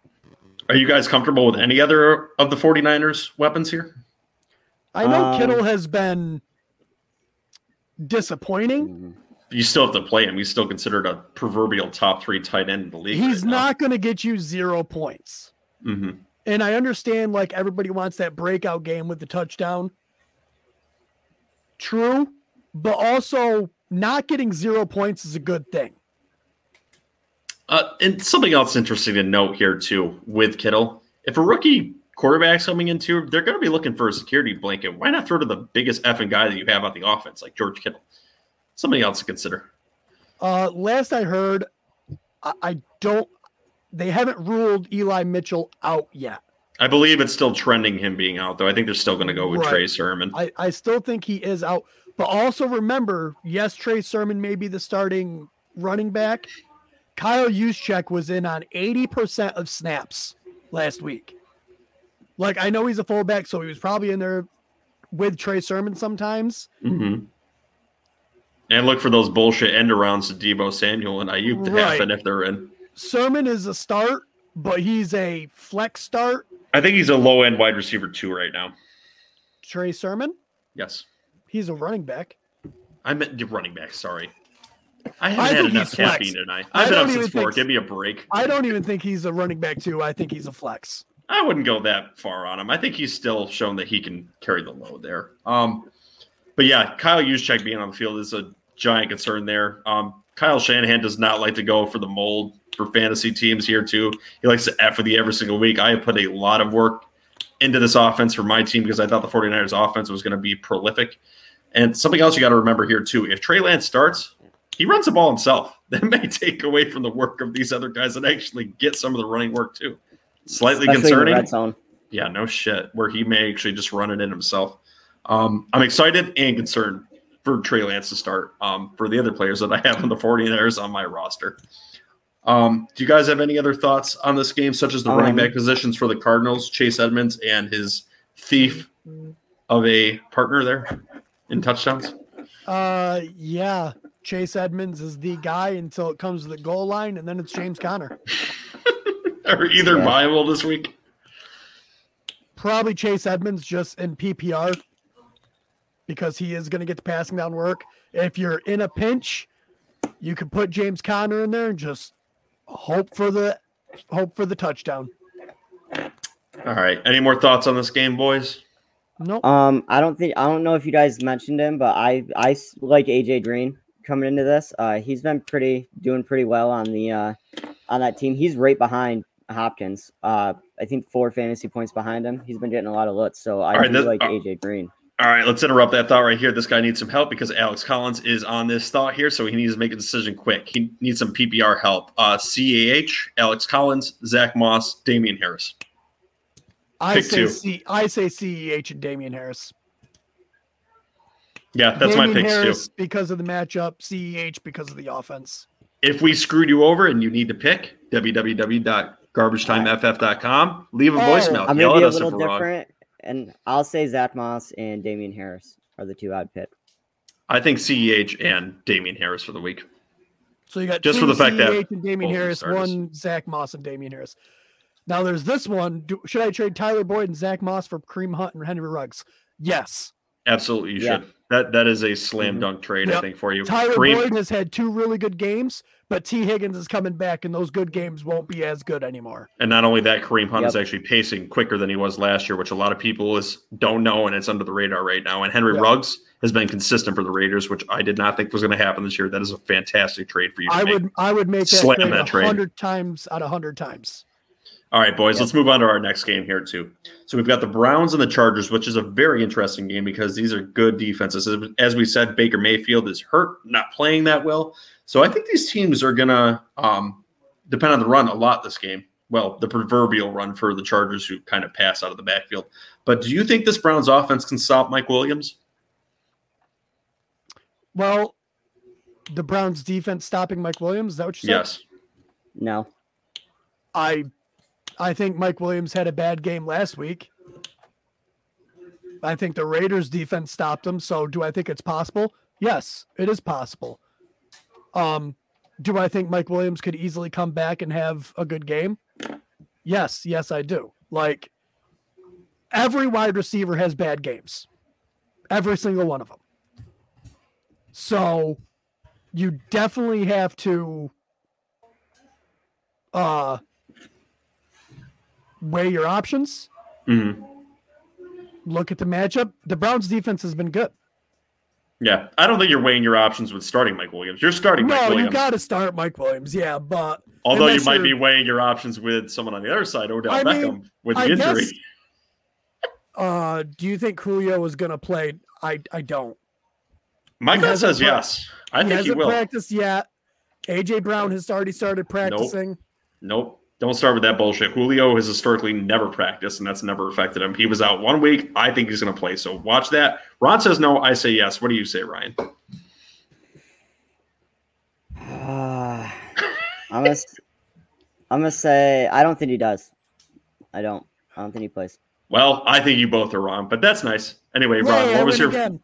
Are you guys comfortable with any other of the 49ers weapons here? I know Um, Kittle has been disappointing. Mhm. You still have to play him. He's still considered a proverbial top three tight end in the league. He's not going to get you zero points. hmm And I understand like everybody wants that breakout game with the touchdown. True, but also not getting zero points is a good thing. Uh, and something else interesting to note here too with Kittle, if a rookie quarterback's coming into, they're going to be looking for a security blanket. Why not throw to the biggest effing guy that you have on the offense, like George Kittle? Something else to consider. Uh, last I heard, I, I don't. They haven't ruled Eli Mitchell out yet. I believe it's still trending him being out, though. I think they're still going to go with Right. Trey Sermon. I, I still think he is out. But also remember, yes, Trey Sermon may be the starting running back. Kyle Juszczyk was in on 80% of snaps last week. Like, I know he's a fullback, so he was probably in there with Trey Sermon sometimes. hmm And look for those bullshit end arounds to Deebo Samuel and Aiyuk to Right. happen if they're in. Sermon is a start, but he's a flex start. I think he's a low end wide receiver two right now. Trey Sermon, Yes. he's a running back. I meant running back. Sorry. I I haven't had think enough caffeine tonight. I I've been don't up since four. Give me a break. I don't even think he's a running back, too. I think he's a flex. I wouldn't go that far on him. I think he's still shown that he can carry the load there. Um, but yeah, Kyle Juszczyk being on the field is a giant concern there. Um, Kyle Shanahan does not like to go for the mold for fantasy teams here too. He likes to F with you every single week. I have put a lot of work into this offense for my team because I thought the 49ers offense was going to be prolific. And something else you got to remember here too. If Trey Lance starts, he runs the ball himself. <laughs> That may take away from the work of these other guys and actually get some of the running work too. Slightly Especially concerning. Yeah, no shit. Where he may actually just run it in himself. Um, I'm excited and concerned for Trey Lance to start. Um, for the other players that I have on the 49ers on my roster. Um, do you guys have any other thoughts on this game, such as the running Um, back positions for the Cardinals, Chase Edmonds and his thief of a partner there in touchdowns? Uh, yeah. Chase Edmonds is the guy until it comes to the goal line, and then it's James Conner. <laughs> Are either Yeah. viable this week? Probably Chase Edmonds just in PPR because he is going to get the passing down work. If you're in a pinch, you could put James Conner in there and just hope for the hope for the touchdown. All right. Any more thoughts on this game, boys? Nope. Um, I don't think I don't know if you guys mentioned him, but I I like AJ Green coming into this. Uh, he's been pretty doing pretty well on the uh on that team. He's right behind Hopkins. Uh, I think four fantasy points behind him. He's been getting a lot of looks, so I All right, do this- like uh, AJ Green. All right, let's interrupt that thought right here. This guy needs some help because Alex Collins is on this thought here, so he needs to make a decision quick. He needs some PPR help. Uh, CEH, Alex Collins, Zach Moss, Damien Harris. I pick say two. C, I say CEH and Damien Harris. Yeah, that's my Damien picks Harris too. because of the matchup, CEH because of the offense. If we screwed you over and you need to pick, www.garbagetimeft.com. Leave a Oh, voicemail. I'm Yell gonna at be a us if little we're wrong. different, and I'll say Zach Moss and Damien Harris are the two I'd pick. I think CEH and Damien Harris for the week. So you got Just for the fact that CEH and Damien Harris, one Zach Moss and Damien Harris. Now there's this one. Do, should I trade Tyler Boyd and Zach Moss for Kareem Hunt and Henry Ruggs? Yes. Absolutely, you Yeah. should. That that is a slam Mhm. dunk trade, I think, for you. Tyler Kareem- Boyd has had two really good games, but Tee Higgins is coming back, and those good games won't be as good anymore. And not only that, Kareem Hunt is actually pacing quicker than he was last year, which a lot of people is don't know, and it's under the radar right now. And Henry Yeah. Ruggs has been consistent for the Raiders, which I did not think was going to happen this year. That is a fantastic trade for you. I make. would I would make that Slam trade that trade. hundred times out of hundred times. All right, boys, Yep. let's move on to our next game here too. So we've got the Browns and the Chargers, which is a very interesting game because these are good defenses. As we said, Baker Mayfield is hurt, not playing that well. So I think these teams are gonna um, depend on the run a lot this game. Well, the proverbial run for the Chargers, who kind of pass out of the backfield. But do you think this Browns offense can stop Mike Williams? Well, the Browns defense stopping Mike Williams. Is that what you said? Yes. No, I I think Mike Williams had a bad game last week. I think the Raiders defense stopped him. So do I think it's possible? Yes, it is possible. Um, do I think Mike Williams could easily come back and have a good game? Yes, yes, I do. Like every wide receiver has bad games. Every single one of them. So you definitely have to uh weigh your options, Mhm. look at the matchup. The Browns defense has been good. Yeah. I don't think you're weighing your options with starting Mike Williams. You're starting Mike No, you got to start Mike Williams. Yeah, but Although you might be weighing your options with someone on the other side, Odell I mean, Beckham, with the I injury. guess- uh do you think Julio is going to play? I I don't. My gut says pra- yes. I he think he hasn't will. practiced yet. AJ Brown has already started practicing. Nope. Don't start with that bullshit. Julio has historically never practiced, and that's never affected him. He was out one week. I think he's going to play. So watch that. Ron says no. I say yes. What do you say, Ryan? Uh, I'm gonna s- I'm gonna say I don't think he does. I don't. I don't think he plays. Well, I think you both are wrong, but that's nice. Anyway, Ron, Yay, I what was win your again.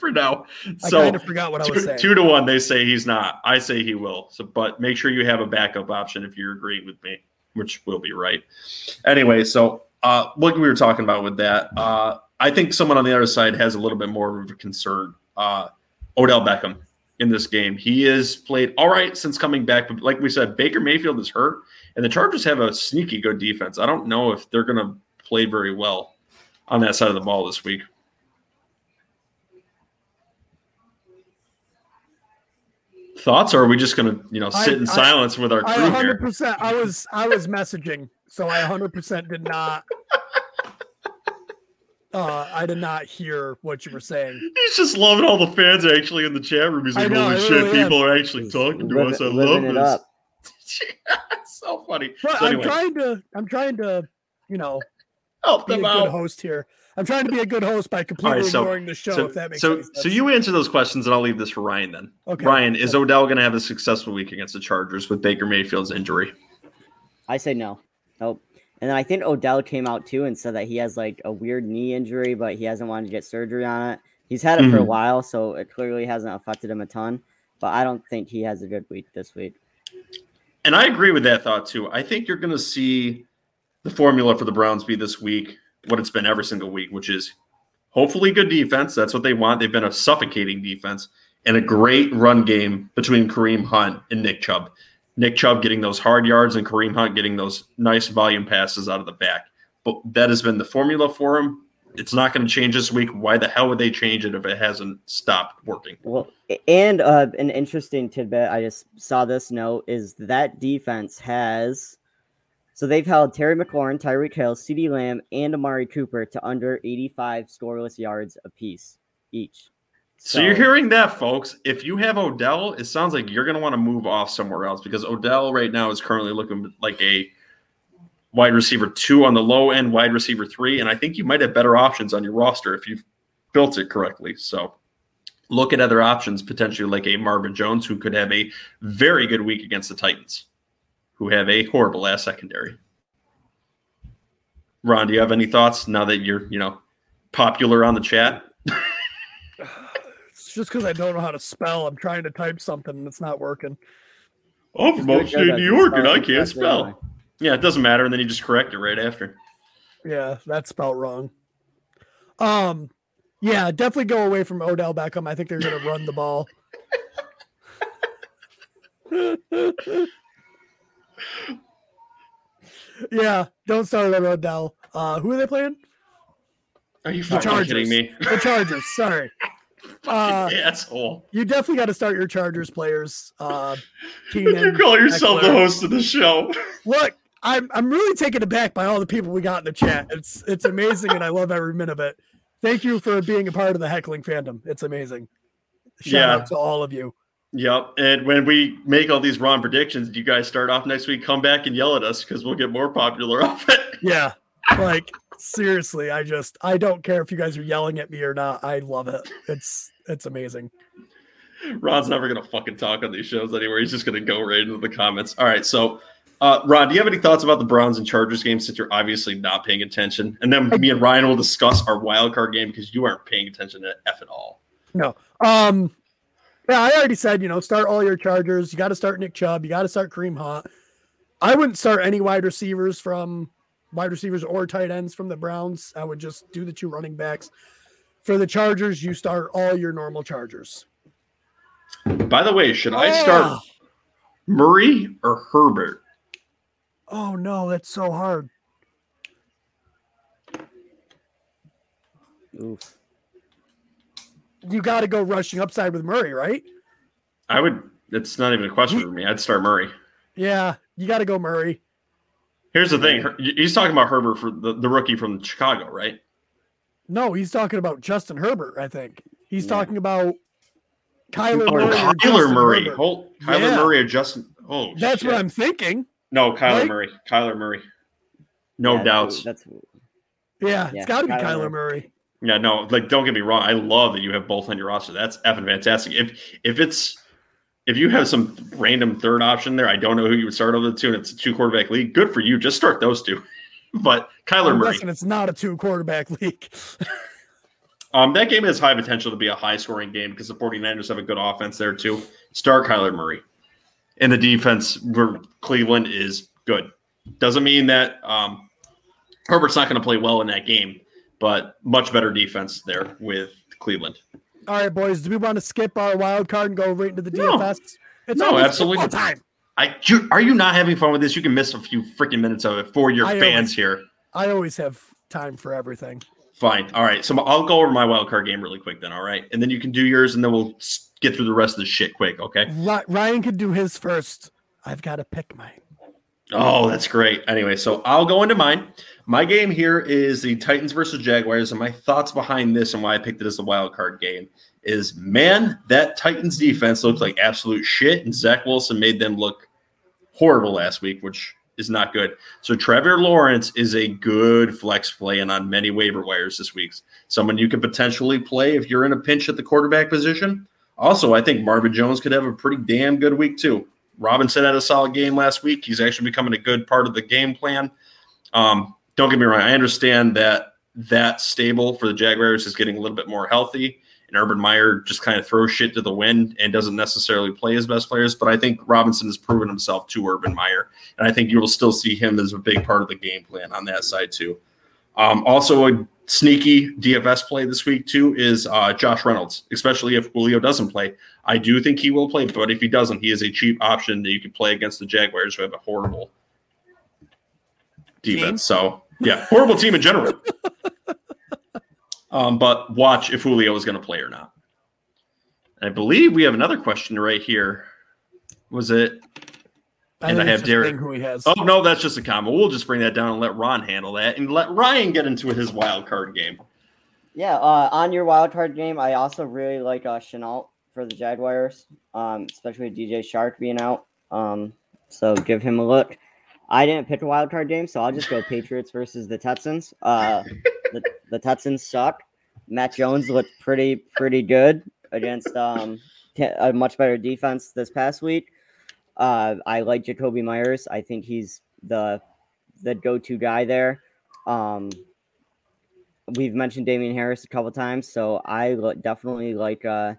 For now? I So kind of forgot what I was two, saying. two to one, they say he's not. I say he will. So, but make sure you have a backup option if you're agreeing with me, which will be right. Anyway, so uh, what we were talking about with that, uh, I think someone on the other side has a little bit more of a concern. Uh, Odell Beckham in this game, he has played all right since coming back, but like we said, Baker Mayfield is hurt, and the Chargers have a sneaky good defense. I don't know if they're going to play very well on that side of the ball this week. Thoughts, or are we just going to, you know, sit I- in I- silence with our crew here? 100%. I was I was messaging, so I 100% did not. Uh, I did not hear what you were saying. He's just loving all the fans are actually in the chat room. He's like, know, holy shit, really am. people are actually Just talking to living- us. I love it this. <laughs> It's so funny. But So I'm trying to. I'm trying to. You know, help be a them good out. host here. I'm trying to be a good host by completely so- ignoring the show. So, if that makes so, sense. so you answer those questions, and I'll leave this for Ryan then. okay? Ryan, is Odell going to have a successful week against the Chargers with Baker Mayfield's injury? I say no. Nope. And then I think Odell came out too and said that he has like a weird knee injury, but he hasn't wanted to get surgery on it. He's had it for a Mhm. while, so it clearly hasn't affected him a ton. But I don't think he has a good week this week. And I agree with that thought too. I think you're going to see the formula for the Browns be this week what it's been every single week, which is hopefully good defense. That's what they want. They've been a suffocating defense and a great run game between Kareem Hunt and Nick Chubb. Nick Chubb getting those hard yards and Kareem Hunt getting those nice volume passes out of the back. But that has been the formula for him. It's not going to change this week. Why the hell would they change it if it hasn't stopped working? Well, and uh, an interesting tidbit I just saw this note is that defense has so they've held Terry McLaurin, Tyreek Hill, CeeDee Lamb, and Amari Cooper to under 85 scoreless yards apiece each. So, you're hearing that, folks. If you have Odell, it sounds like you're going to want to move off somewhere else because Odell right now is currently looking like a wide receiver two on the low end, wide receiver three, and I think you might have better options on your roster if you've built it correctly. So look at other options, potentially like a Marvin Jones, who could have a very good week against the Titans, who have a horrible ass secondary. Ron, do you have any thoughts now that you're, you know, popular on the chat? <sighs> It's just because I don't know how to spell. I'm trying to type something and it's not working. I'm from upstate New York and I can't spell. anyway. Yeah, it doesn't matter. And then you just correct it right after. Yeah, that's spelled wrong. Um, yeah, definitely go away from Odell Beckham. I think they're going to run the ball. <laughs> yeah, don't start on Odell. Uh, who are they playing? Are you The fucking Chargers. kidding me? The Chargers. Sorry. <laughs> Uh, asshole. you definitely got to start your Chargers players. Uh, You call yourself the host of the show. Look, I'm I'm really taken aback by all the people we got in the chat. It's it's amazing, and I love every minute of it. Thank you for being a part of the heckling fandom. It's amazing. Shout Yeah. out to all of you. Yep. And when we make all these wrong predictions, you guys start off next week, come back and yell at us because we'll get more popular <laughs> off it. Yeah, like seriously, I just I don't care if you guys are yelling at me or not. I love it. It's it's amazing. Ron's never gonna fucking talk on these shows anymore. He's just gonna go right into the comments. All right, so uh, Ron, do you have any thoughts about the Browns and Chargers game since you're obviously not paying attention? And then me and Ryan will discuss our wild card game because you aren't paying attention to F at all. No. Um, yeah, I already said you know start all your Chargers. You got to start Nick Chubb. You got to start Kareem Hunt. I wouldn't start any wide receivers from wide receivers or tight ends from the Browns. I would just do the two running backs. For the Chargers, you start all your normal Chargers. By the way, should I start Oh, Murray or Herbert? Oh no, that's so hard. Oof. You got to go rushing upside with Murray, right? I would. It's not even a question for me. I'd start Murray. Yeah, you got to go Murray. Here's the thing. He's talking about Herbert for the, the rookie from Chicago, right? No, he's talking about Justin Herbert. I think he's Yeah. talking about Kyler Oh, Murray. or Kyler Murray. Hold, Kyler Yeah. Murray or Justin. Oh, That's shit. what I'm thinking. No, Kyler right? Murray. Kyler Murray. No Yeah, doubts. That's Yeah, Yeah, it's got to be Kyler Kyler Murray. Murray. Yeah, no, like don't get me wrong. I love that you have both on your roster. That's effing fantastic. If if it's if you have some random third option there, I don't know who you would start over the two, and it's a two quarterback league. Good for you. Just start those two. <laughs> but Kyler I'm Murray, it's not a two quarterback league. <laughs> um, that game has high potential to be a high scoring game because the 49ers have a good offense there too. Start Kyler Murray, and the defense for Cleveland is good. Doesn't mean that um, Herbert's not going to play well in that game, but much better defense there with Cleveland. All right, boys. Do we want to skip our wild card and go right into the No. DFS? It's No, absolutely. time. I you, are you not having fun with this? You can miss a few freaking minutes of it for your I fans always- here. I always have time for everything. Fine. All right. So I'll go over my wild card game really quick then. All right, and then you can do yours, and then we'll get through the rest of the shit quick. Okay. Ryan could do his first. I've got to pick mine. Oh, that's great. Anyway, so I'll go into mine. My game here is the Titans versus Jaguars, and my thoughts behind this and why I picked it as a wild card game is man, that Titans defense looked like absolute shit, and Zach Wilson made them look horrible last week, which is not good. So Trevor Lawrence is a good flex play and on many waiver wires this week. Someone you could potentially play if you're in a pinch at the quarterback position. Also, I think Marvin Jones could have a pretty damn good week too. Robinson had a solid game last week. He's actually becoming a good part of the game plan. Um, don't get me wrong. I understand that that stable for the Jaguars is getting a little bit more healthy, and Urban Meyer just kind of throws shit to the wind and doesn't necessarily play his best players. But I think Robinson has proven himself to Urban Meyer, and I think you will still see him as a big part of the game plan on that side too. Um, also, a sneaky DFS play this week too is uh, Josh Reynolds, especially if Julio doesn't play. I do think he will play, but if he doesn't, he is a cheap option that you can play against the Jaguars, who have a horrible defense. Team? So yeah, horrible team in general. um, but watch if Julio is going to play or not. I believe we have another question right here. Was it? And I think have Derek- who he has. Oh no, that's just a comment. We'll just bring that down and let Ron handle that, and let Ryan get into his wild card game. Yeah, uh, on your wild card game, I also really like uh, Shenault for the Jaguars, um, especially with DJ Chark being out. Um, so give him a look. I didn't pick a wild card game, so I'll just go Patriots versus the Texans. Uh, the, the Texans suck. Mac Jones looked pretty pretty good against um a much better defense this past week. Uh, I like Jakobi Meyers. I think he's the the go to guy there. Um, we've mentioned Damien Harris a couple times, so I lo- definitely like uh,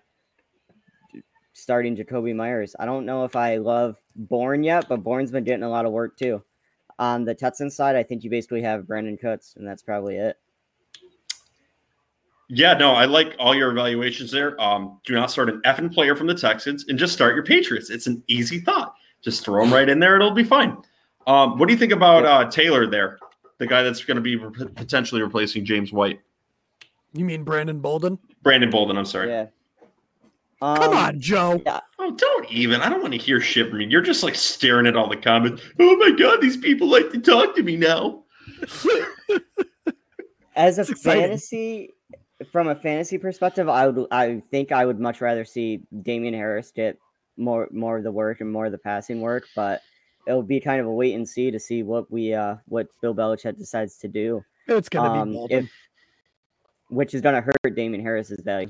starting Jakobi Meyers. I don't know if I love Bourne yet, but Bourne's been getting a lot of work too. On the Texans side, I think you basically have Brandin Cooks, and that's probably it. Yeah, no, I like all your evaluations there. Um, do not start an effing player from the Texans and just start your Patriots. It's an easy thought. Just throw them right in there; it'll be fine. Um, what do you think about uh, Taylor there, the guy that's going to be re- potentially replacing James White, You mean Brandon Bolden? Brandon Bolden? I'm sorry. Yeah. Come Um, on, Joe. Oh, don't even. I don't want to hear shit from you. You're just like staring at all the comments. Oh my god, these people like to talk to me now. <laughs> As a fantasy, from a fantasy perspective, I would I think I would much rather see Damien Harris get more more of the work and more of the passing work, but it'll be kind of a wait and see to see what we uh what Bill Belichick decides to do. It's gonna Um, be if which is gonna hurt Damien Harris's value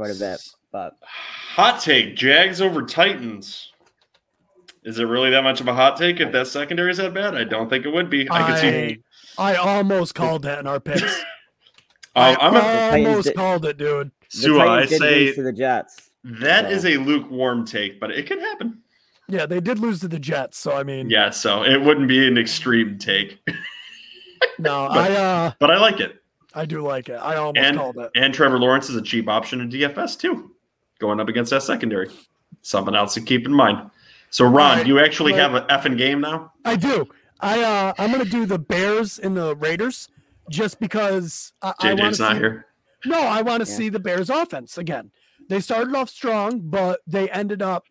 quite a bit. But Hot take: Jags over Titans. Is it really that much of a hot take if that secondary is that bad? I don't think it would be. I could see. I almost called that in our picks. <laughs> I I'm a, almost did- called it, dude. the Sua, I Titans did lose say to the Jets. that so. is a lukewarm take, but it could happen. Yeah, they did lose to the Jets, so I mean, Yeah, so it wouldn't be an extreme take, <laughs> no, But- I uh, but I like it. I do like it. I almost And called it. and Trevor Lawrence is a cheap option in DFS too, going up against that secondary. Something else to keep in mind. So Ron, Right, do you actually right. have an effing game now? I do. I uh, I'm gonna do the Bears and the Raiders just because I, I want JJ's to not see. here. No, I want to Yeah. see the Bears offense again. They started off strong, but they ended up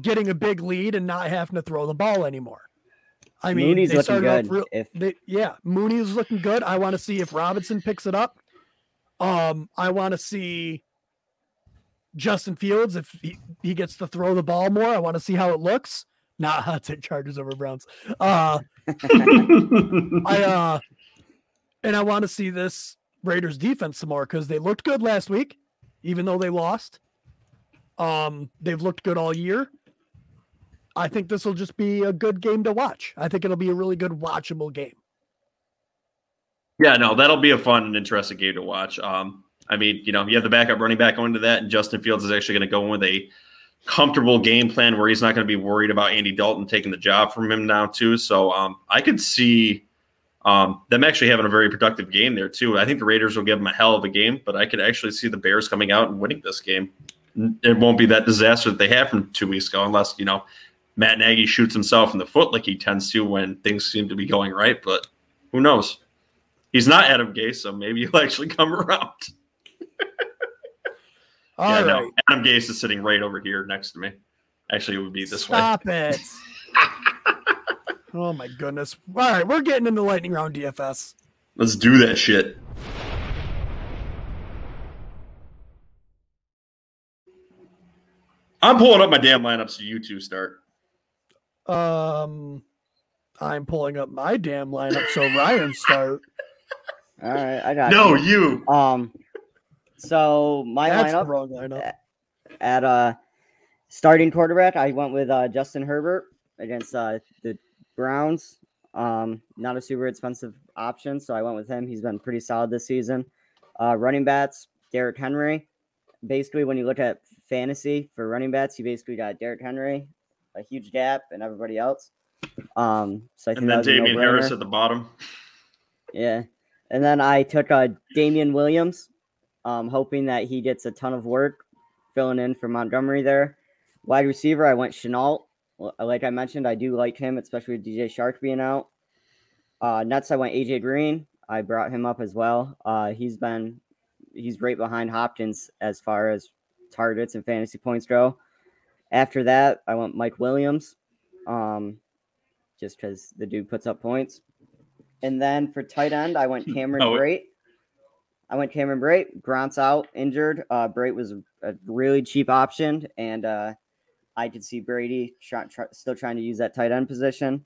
getting a big lead and not having to throw the ball anymore. I mean, Mooney's they looking started off good. real, if they, yeah, Mooney is looking good. I want to see if Robinson picks it up. Um, I want to see Justin Fields if he, he gets to throw the ball more. I want to see how it looks. Not hot <laughs> take Chargers over Browns. Uh, I <laughs> uh, and I want to see this Raiders defense some more because they looked good last week, even though they lost. Um, they've looked good all year. I think this will just be a good game to watch. I think it'll be a really good watchable game. Yeah, no, that'll be a fun and interesting game to watch. Um, I mean, you know, you have the backup running back going to that, and Justin Fields is actually going to go in with a comfortable game plan where he's not going to be worried about Andy Dalton taking the job from him now, too. So um, I could see um, them actually having a very productive game there, too. I think the Raiders will give them a hell of a game, but I could actually see the Bears coming out and winning this game. It won't be that disaster that they had from two weeks ago, unless, you know, Matt Nagy shoots himself in the foot like he tends to when things seem to be going right, but who knows? He's not Adam Gase, so maybe he'll actually <laughs> come around. All yeah, right, no, Adam Gase is sitting right over here next to me. Actually, it would be this way. stop <laughs> it. oh my goodness! All right, we're getting into lightning round DFS. Let's do that shit. I'm pulling up my damn lineup so you two start. Um, I'm pulling up my damn lineup so Ryan start. <laughs> all right, I got No, you. you. Um, so my That's the lineup wrong lineup. at uh starting quarterback, I went with uh, Justin Herbert against uh, the Browns. Um, not a super expensive option, so I went with him. He's been pretty solid this season. Uh, running backs, Derrick Henry. Basically, when you look at fantasy for running backs, you basically got Derrick Henry, a huge gap, and everybody else. Um, so I think And then a Damien Harris at the bottom. Yeah. And then I took uh, Damien Williams, um, hoping that he gets a ton of work filling in for Montgomery there. Wide receiver, I went Shenault. Like I mentioned, I do like him, especially with DJ Chark being out. Uh, Nuts, I went AJ Green. I brought him up as well. Uh, he's been he's right behind Hopkins as far as targets and fantasy points go. After that, I went Mike Williams, um, just because the dude puts up points. And then for tight end, I went <laughs> Cameron Oh, Brate. I went Cameron Brate. Grant's out injured. Uh, Brate was a really cheap option, and uh, I could see Brady try, try, still trying to use that tight end position.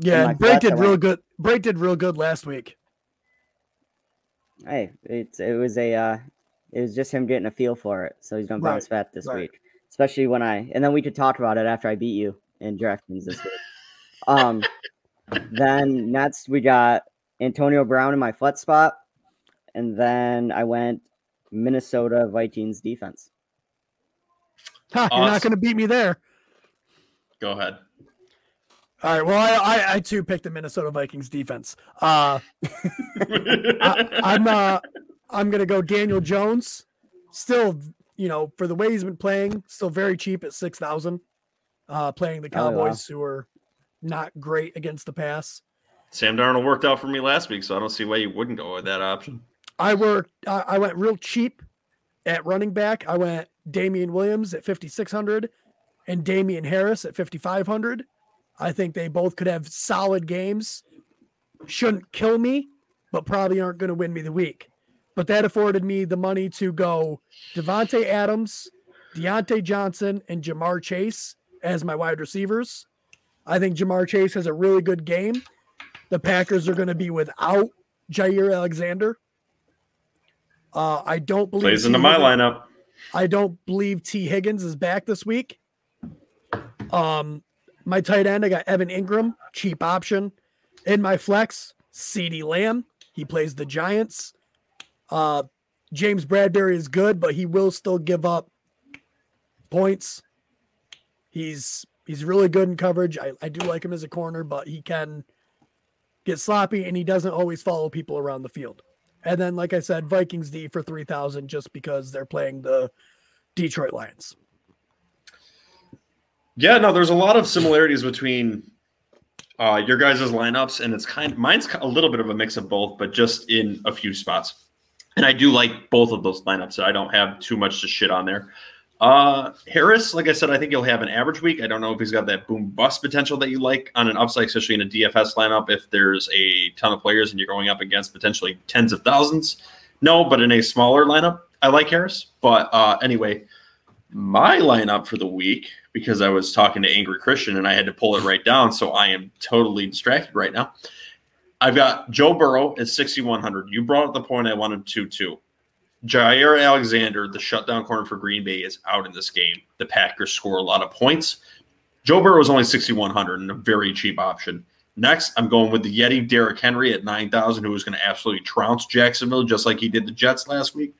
Yeah, my and Bray flex, I did real good. Bray did real good last week. Hey, it's it was a uh, it was just him getting a feel for it, so he's gonna Right, bounce back this right. week. Especially when I and then we could talk about it after I beat you in DraftKings this week. Um, <laughs> then next we got Antonio Brown in my flat spot, and then I went Minnesota Vikings defense. Ha, you're not going to beat me there. Go ahead. All right. Well, I, I, I too picked the Minnesota Vikings defense. Uh, <laughs> I, I'm uh, I'm gonna go Daniel Jones. Still, you know, for the way he's been playing, still very cheap at six thousand. Uh, playing the Oh, wow. Cowboys, who are not great against the pass. Sam Darnold worked out for me last week, so I don't see why you wouldn't go with that option. I worked. I I went real cheap at running back. I went Damien Williams at fifty six hundred, and Damien Harris at fifty five hundred. I think they both could have solid games. Shouldn't kill me, but probably aren't going to win me the week. But that afforded me the money to go Davante Adams, Diontae Johnson, and Ja'Marr Chase as my wide receivers. I think Ja'Marr Chase has a really good game. The Packers are going to be without Jaire Alexander. Uh, I don't believe Plays T. into my Higgins- lineup. I don't believe Tee Higgins is back this week. Um, my tight end, I got Evan Engram, cheap option. In my flex, CeeDee Lamb. He plays the Giants. Uh, James Bradberry is good, but he will still give up points. He's he's really good in coverage. I, I do like him as a corner, but he can get sloppy and he doesn't always follow people around the field. And then, like I said, Vikings D for three thousand just because they're playing the Detroit Lions. Yeah, no, there's a lot of similarities between uh, your guys' lineups, and it's kind. of Mine's a little bit of a mix of both, but just in a few spots. And I do like both of those lineups. So I don't have too much to shit on there. Uh, Harris, like I said, I think he'll have an average week. I don't know if he's got that boom bust potential that you like on an upside, especially in a DFS lineup. If there's a ton of players and you're going up against potentially tens of thousands, no. But in a smaller lineup, I like Harris. But uh, anyway, my lineup for the week because I was talking to Angry Christian and I had to pull it right down. So I am totally distracted right now. I've got Joe Burrow at 6,100. You brought up the point I wanted to, too. Jaire Alexander, the shutdown corner for Green Bay, is out in this game. The Packers score a lot of points. Joe Burrow is only 6,100 and a very cheap option. Next, I'm going with the Yeti Derrick Henry at 9,000, who is going to absolutely trounce Jacksonville just like he did the Jets last week.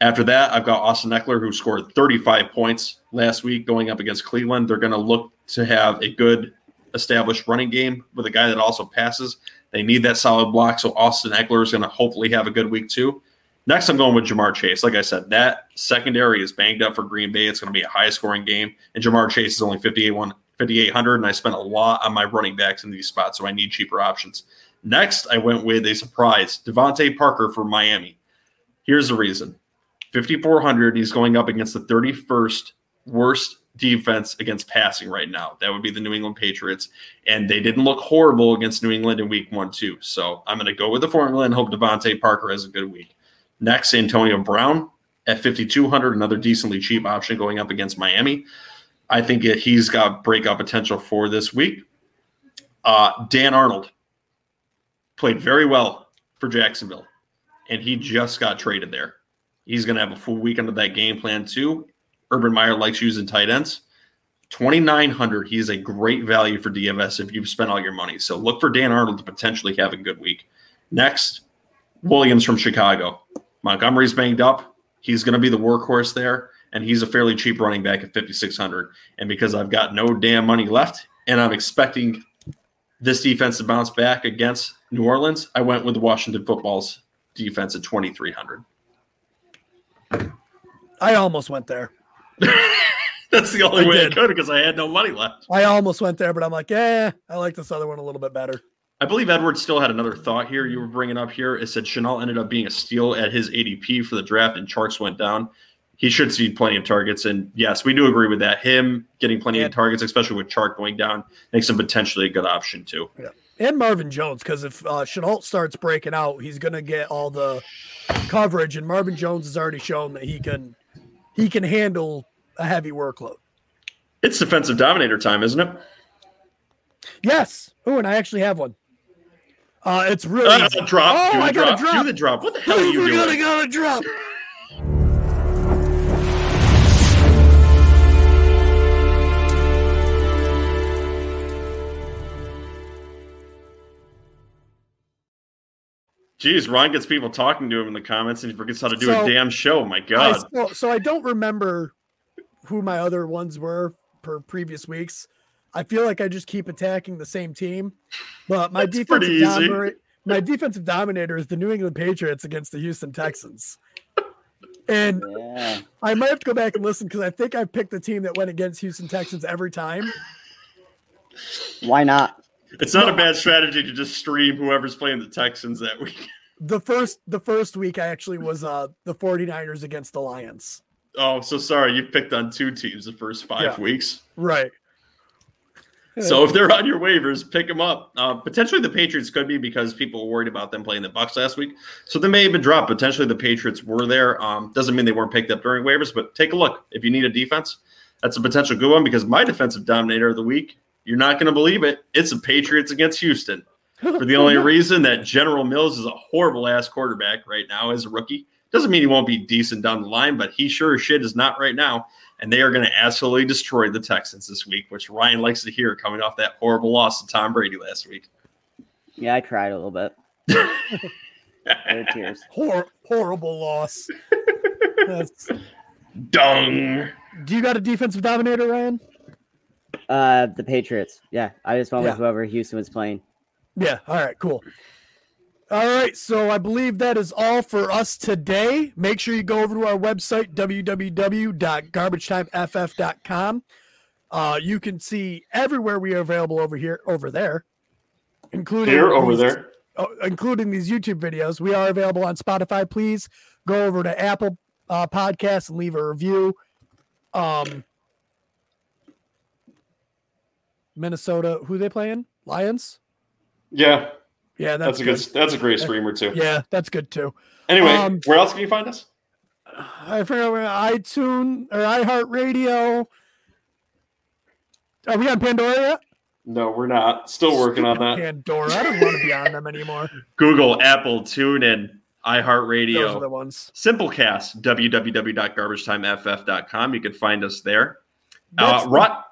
After that, I've got Austin Ekeler, who scored 35 points last week going up against Cleveland. They're going to look to have a good established running game with a guy that also passes. They need that solid block, so Austin Ekeler is going to hopefully have a good week too. Next, I'm going with Ja'Marr Chase. Like I said, that secondary is banged up for Green Bay. It's going to be a high scoring game, and Ja'Marr Chase is only 58 one 5,800, and I spent a lot on my running backs in these spots, so I need cheaper options. Next, I went with a surprise DeVante Parker for Miami. Here's the reason 5,400, he's going up against the 31st worst defense against passing right now. That would be the New England Patriots. And they didn't look horrible against New England in week one, too. So I'm going to go with the formula and hope DeVante Parker has a good week. Next, Antonio Brown at 5,200, another decently cheap option going up against Miami. I think he's got breakout potential for this week. Uh, Dan Arnold played very well for Jacksonville, and he just got traded there. He's going to have a full week under that game plan, too. Urban Meyer likes using tight ends. 2900 he's a great value for DFS if you've spent all your money. So look for Dan Arnold to potentially have a good week. Next, Williams from Chicago. Montgomery's banged up. He's going to be the workhorse there, and he's a fairly cheap running back at 5600 And because I've got no damn money left and I'm expecting this defense to bounce back against New Orleans, I went with Washington football's defense at 2300 I almost went there. <laughs> That's the only I way did. I could because I had no money left. I almost went there, but I'm like, eh, I like this other one a little bit better. I believe Edwards still had another thought here you were bringing up here. It said Shenault ended up being a steal at his ADP for the draft and Chark's went down. He should see plenty of targets. And yes, we do agree with that. Him getting plenty Yeah. of targets, especially with Chark going down, makes him potentially a good option too. Yeah. And Marvin Jones, because if uh, Shenault starts breaking out, he's going to get all the coverage, and Marvin Jones has already shown that he can he can handle a heavy workload. It's defensive dominator time, isn't it? Yes. Oh, and I actually have one. Uh, it's really Uh, drop. Oh, I got a drop. drop. Do the drop. What the hell are you doing? got a drop. Jeez, Ron gets people talking to him in the comments and he forgets how to do So, a damn show. My I God. still- so I don't remember who my other ones were per previous weeks. I feel like I just keep attacking the same team, but my That's pretty defensive easy. dominator, my defensive dominator is the New England Patriots against the Houston Texans. And Yeah. I might have to go back and listen because I think I picked the team that went against Houston Texans every time. Why not? It's not a bad strategy to just stream whoever's playing the Texans that week. The first the first week I actually was uh the 49ers against the Lions. Oh, so sorry. You picked on two teams the first five Yeah. weeks. Right. So if they're on your waivers, pick them up. Uh, potentially the Patriots could be because people were worried about them playing the Bucks last week, so they may have been dropped. Potentially the Patriots were there. Um, doesn't mean they weren't picked up during waivers, but take a look if you need a defense. That's a potential good one because my defensive dominator of the week. You're not going to believe it. It's the Patriots against Houston <laughs> for the only reason that General Mills is a horrible ass quarterback right now as a rookie. Doesn't mean he won't be decent down the line, but he sure as shit is not right now. And they are going to absolutely destroy the Texans this week, which Ryan likes to hear coming off that horrible loss to Tom Brady last week. Yeah, I cried a little bit. <laughs> Tears. Hor- horrible loss. <laughs> That's- Dung. do you got a defensive dominator, Ryan? Uh, the Patriots. Yeah, I just went Yeah. with whoever Houston was playing. Yeah. All right. Cool. All right. So I believe that is all for us today. Make sure you go over to our website, www.garbagetimeft.com. Uh, you can see everywhere we are available over here, over there, including Here, over these- there. uh, including these YouTube videos. We are available on Spotify. Please go over to Apple uh, Podcasts and leave a review. Um, Minnesota, who they playing? Lions. Yeah, Yeah, that's, that's, a good. That's a great streamer too. Yeah, that's good too. Anyway, Um, where else can you find us? I forgot where iTunes or iHeartRadio. Are we on Pandora yet? No, we're not. Still working on that. Pandora. I don't want to be on them anymore. <laughs> Google, Apple, TuneIn, iHeartRadio. Those are the ones. Simplecast, www.garbagetimeft.com. You can find us there. Uh, Rot,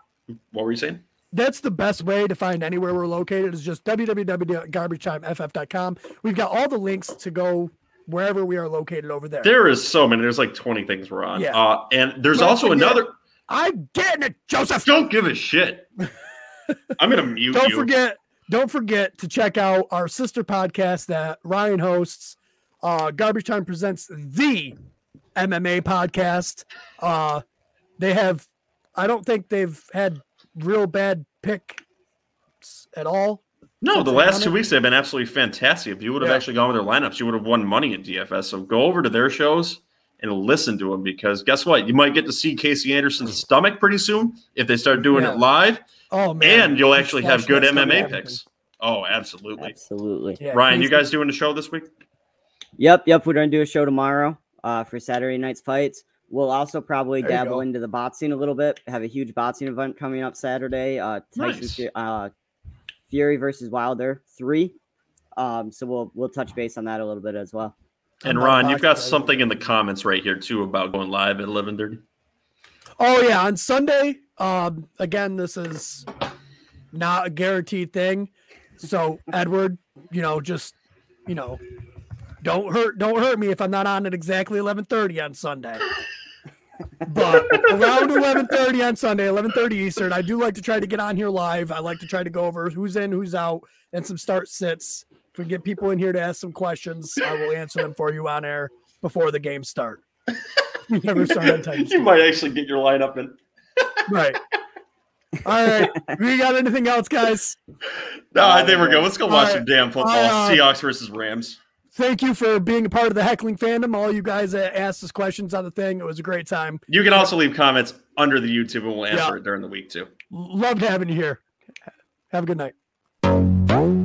what were you saying? That's the best way to find anywhere we're located is just www.garbagetimeft.com. We've got all the links to go wherever we are located over there. There is so many. There's like 20 things we're on. Yeah. Uh, and there's also another. I'm getting it, Joseph. Don't give a shit. <laughs> I'm going to mute Don't you. forget, don't forget to check out our sister podcast that Ryan hosts. Uh, Garbage Time presents the MMA podcast. Uh, they have, I don't think they've had real bad picks at all. No, the last two weeks they've been absolutely fantastic. If you would have Yeah. actually gone with their lineups, you would have won money in DFS. So go over to their shows and listen to them because guess what? You might get to see Casey Anderson's stomach pretty soon if they start doing Yeah. it live, Oh man, and you'll He's actually have good MMA picks. Oh, absolutely. Absolutely. Yeah, Ryan, you guys doing a show this week? Yep, yep. We're gonna do a show tomorrow uh, for Saturday night's fights. We'll also probably There dabble into the boxing a little bit. Have a huge boxing event coming up Saturday. Uh, Tyson Nice. Fu- uh, Fury versus Wilder three. Um, so we'll we'll touch base on that a little bit as well. And Ron, you've got something in the comments right here too about going live at eleven thirty. Oh yeah, on Sunday. Um, again, this is not a guaranteed thing. So <laughs> Edward, you know, just you know, don't hurt, don't hurt me if I'm not on at exactly 11:30 on Sunday. But around 11:30 on Sunday, 11:30 Eastern, I do like to try to get on here live. I like to try to go over who's in, who's out, and some start sits. If we get people in here to ask some questions, I will answer them for you on air before the game start. Never start on time. you might actually get your lineup in. Right. All right. We got anything else, guys? No, I think we're good. Let's go watch some damn football. Uh, Seahawks versus Rams. Thank you for being a part of the heckling fandom. All you guys that asked us questions on the thing. It was a great time. You can also leave comments under the YouTube and we'll answer Yeah. it during the week too. Loved having you here. Have a good night.